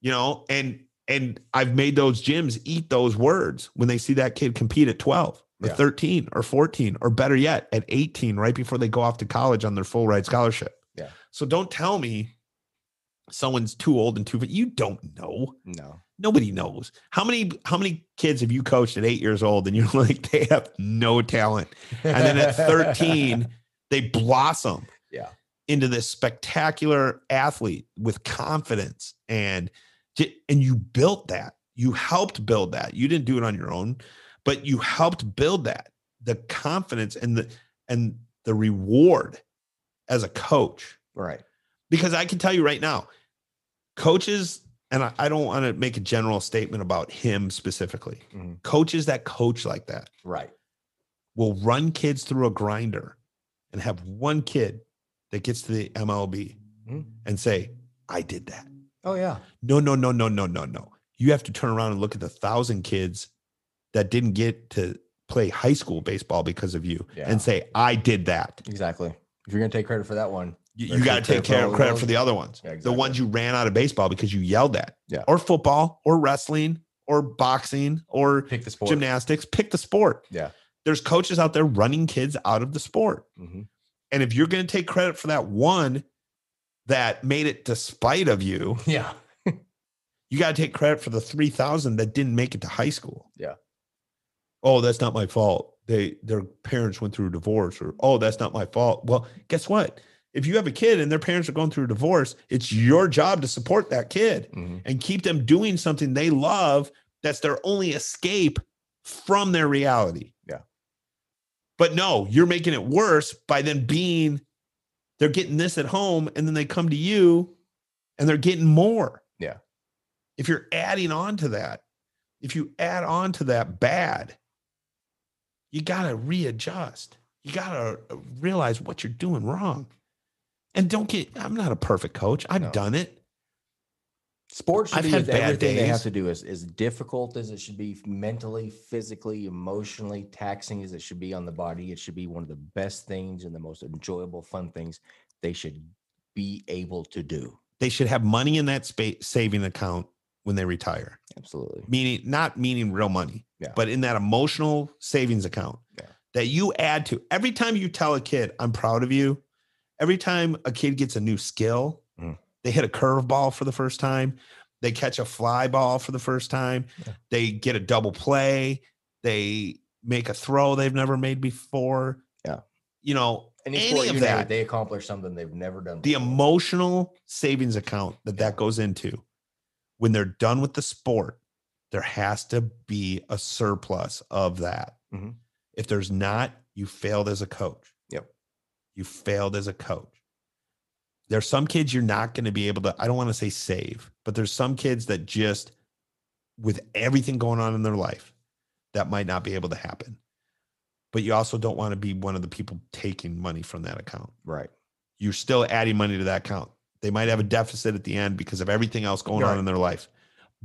[SPEAKER 1] you know, and, and I've made those gyms eat those words when they see that kid compete at 12. or
[SPEAKER 2] Yeah.
[SPEAKER 1] 13 or 14 or better yet at 18 right before they go off to college on their full ride scholarship
[SPEAKER 2] Yeah.
[SPEAKER 1] so don't tell me someone's too old and too you don't know.
[SPEAKER 2] No.
[SPEAKER 1] nobody knows. How many how many kids have you coached at eight years old and you're like they have no talent? And then at 13 they blossom
[SPEAKER 2] Yeah.
[SPEAKER 1] into this spectacular athlete with confidence and and you built that. You helped build that. You didn't do it on your own but you helped build that. The confidence and the and the reward as a coach.
[SPEAKER 2] Right.
[SPEAKER 1] because i can tell you right now coaches and i, I don't want to make a general statement about him specifically
[SPEAKER 2] Mhm.
[SPEAKER 1] coaches that coach like that
[SPEAKER 2] Right.
[SPEAKER 1] will run kids through a grinder and have one kid that gets to the MLB
[SPEAKER 2] Mhm.
[SPEAKER 1] and say, I did that.
[SPEAKER 2] Oh yeah.
[SPEAKER 1] No, no, no, no, no, no, no. You have to turn around and look at the thousand kids that didn't get to play high school baseball because of you
[SPEAKER 2] Yeah.
[SPEAKER 1] and say, I did that.
[SPEAKER 2] Exactly. If you're gonna take credit for that one,
[SPEAKER 1] You, you got to
[SPEAKER 2] take
[SPEAKER 1] take
[SPEAKER 2] credit for
[SPEAKER 1] care of
[SPEAKER 2] the
[SPEAKER 1] credit for the other ones,
[SPEAKER 2] Yeah,
[SPEAKER 1] the ones you ran out of baseball because you yelled at,
[SPEAKER 2] Yeah.
[SPEAKER 1] or football, or wrestling, or boxing, or
[SPEAKER 2] pick the sport.
[SPEAKER 1] gymnastics. Pick the sport.
[SPEAKER 2] Yeah.
[SPEAKER 1] There's coaches out there running kids out of the sport.
[SPEAKER 2] Mhm.
[SPEAKER 1] And if you're going to take credit for that one that made it despite of you,
[SPEAKER 2] Yeah.
[SPEAKER 1] you got to take credit for the 3000 that didn't make it to high school.
[SPEAKER 2] Yeah.
[SPEAKER 1] Oh, that's not my fault. They their parents went through a divorce or oh, that's not my fault. Well, guess what? If you have a kid and their parents are going through a divorce, it's your job to support that kid
[SPEAKER 2] Mhm.
[SPEAKER 1] and keep them doing something they love that's their only escape from their reality.
[SPEAKER 2] Yeah.
[SPEAKER 1] But no, you're making it worse by then being they're getting this at home and then they come to you and they're getting more.
[SPEAKER 2] Yeah.
[SPEAKER 1] If you're adding on to that, if you add on to that bad, you got to readjust. You got to realize what you're doing wrong. And don't get, I'm not a perfect coach. I've
[SPEAKER 2] No.
[SPEAKER 1] done it.
[SPEAKER 2] Sports should
[SPEAKER 1] I've
[SPEAKER 2] be
[SPEAKER 1] had bad
[SPEAKER 2] everything they have to do as, as difficult as it should be mentally, physically, emotionally taxing as it should be on the body. It should be one of the best things and the most enjoyable, fun things they should be able to do.
[SPEAKER 1] They should have money in that space saving account when they retire.
[SPEAKER 2] Absolutely.
[SPEAKER 1] Meaning, not meaning real money,
[SPEAKER 2] Yeah.
[SPEAKER 1] but in that emotional savings account
[SPEAKER 2] Yeah.
[SPEAKER 1] that you add to every time you tell a kid, I'm proud of you. Every time a kid gets a new skill,
[SPEAKER 2] Mhm.
[SPEAKER 1] they hit a curveball for the first time, they catch a fly ball for the first time,
[SPEAKER 2] Yeah.
[SPEAKER 1] they get a double play, they make a throw they've never made before.
[SPEAKER 2] Yeah.
[SPEAKER 1] You know,
[SPEAKER 2] Any,
[SPEAKER 1] any, of that.
[SPEAKER 2] they accomplish something they've never done.
[SPEAKER 1] the emotional savings account that that goes into when they're done with the sport there has to be a surplus of that
[SPEAKER 2] Mhm.
[SPEAKER 1] if there's not you failed as a coach. You failed as a coach there's some kids you're not going to be able to i don't want to say save but there's some kids that just with everything going on in their life that might not be able to happen but you also don't want to be one of the people taking money from that account
[SPEAKER 2] right.
[SPEAKER 1] you're still adding money to that account. They might have a deficit at the end because of everything else going on in their life,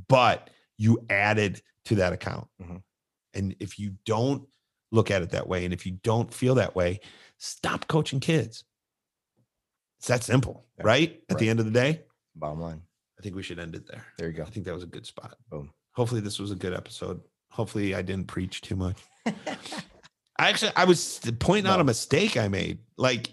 [SPEAKER 1] but you added to that account.
[SPEAKER 2] Mhm.
[SPEAKER 1] And if you don't look at it that way, and if you don't feel that way, stop coaching kids. It's that simple,
[SPEAKER 2] Yeah.
[SPEAKER 1] right? At the end of the day,
[SPEAKER 2] Bottom line.
[SPEAKER 1] I think we should end it there.
[SPEAKER 2] There you go.
[SPEAKER 1] I think that was a good spot.
[SPEAKER 2] Boom.
[SPEAKER 1] Hopefully, this was a good episode. Hopefully, I didn't preach too much. I actually I was pointing out a mistake I made. Like,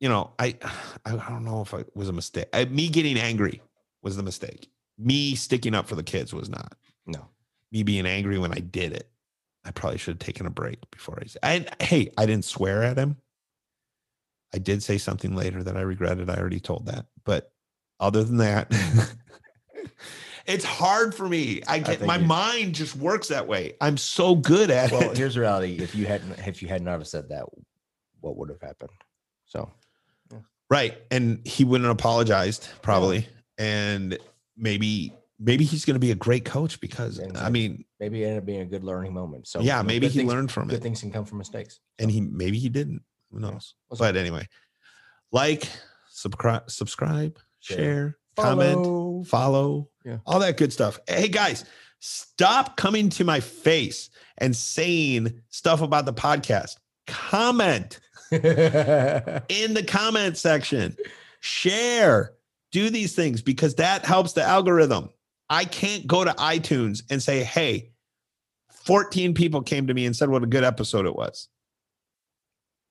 [SPEAKER 1] you know, I I don't know if it was a mistake. I, me getting angry was the mistake. Me sticking up for the kids was not.
[SPEAKER 2] No.
[SPEAKER 1] Me being angry when I did it. I probably should have taken a break before I said. I hey, I didn't swear at him. I did say something later that I regretted. I already told that. But other than that, it's hard for me. I get
[SPEAKER 2] think
[SPEAKER 1] my mind just works that way. I'm so good at
[SPEAKER 2] Well,
[SPEAKER 1] it.
[SPEAKER 2] here's the reality. If you hadn't, if you had not have said that, what would have happened? So
[SPEAKER 1] Right. And he wouldn't have apologized probably. And maybe maybe he's going to be a great coach because I mean,
[SPEAKER 2] maybe it ended up being a good learning moment. So
[SPEAKER 1] yeah, maybe he
[SPEAKER 2] things-
[SPEAKER 1] learned from
[SPEAKER 2] Good
[SPEAKER 1] it.
[SPEAKER 2] Good things can come from mistakes.
[SPEAKER 1] And he maybe he didn't. Who
[SPEAKER 2] Yeah.
[SPEAKER 1] knows?
[SPEAKER 2] See.
[SPEAKER 1] But anyway, like, subscribe, subscribe,
[SPEAKER 2] Share.
[SPEAKER 1] share, comment,
[SPEAKER 2] Follow.
[SPEAKER 1] follow,
[SPEAKER 2] Yeah.
[SPEAKER 1] all that good stuff. Hey guys, stop coming to my face and saying stuff about the podcast. Comment in the comment section. Share, do these things because that helps the algorithm. I can't go to iTunes and say, hey, 14 people came to me and said what a good episode it was.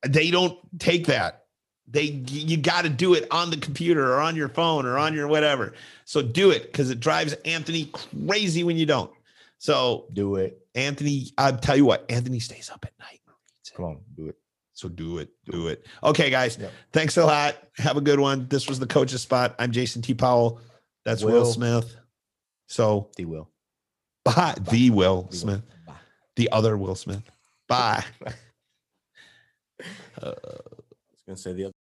[SPEAKER 1] They don't take that. They you got to do it on the computer or on your phone or on your whatever. So do it because it drives Anthony crazy when you don't. So
[SPEAKER 2] Do it.
[SPEAKER 1] Anthony, I'll tell you what, Anthony stays up at night. and reads it.
[SPEAKER 2] Come on, do it.
[SPEAKER 1] So do it, do it. Okay, guys.
[SPEAKER 2] Yep.
[SPEAKER 1] Thanks a lot. Have a good one. This was the coach's spot. I'm Jason T. Powell. That's Will,
[SPEAKER 2] Will.
[SPEAKER 1] Smith. So
[SPEAKER 2] D will.
[SPEAKER 1] bye. The Will
[SPEAKER 2] D will.
[SPEAKER 1] Smith.
[SPEAKER 2] Bye.
[SPEAKER 1] The other Will Smith. Bye.
[SPEAKER 2] Uh, I was gonna say the other.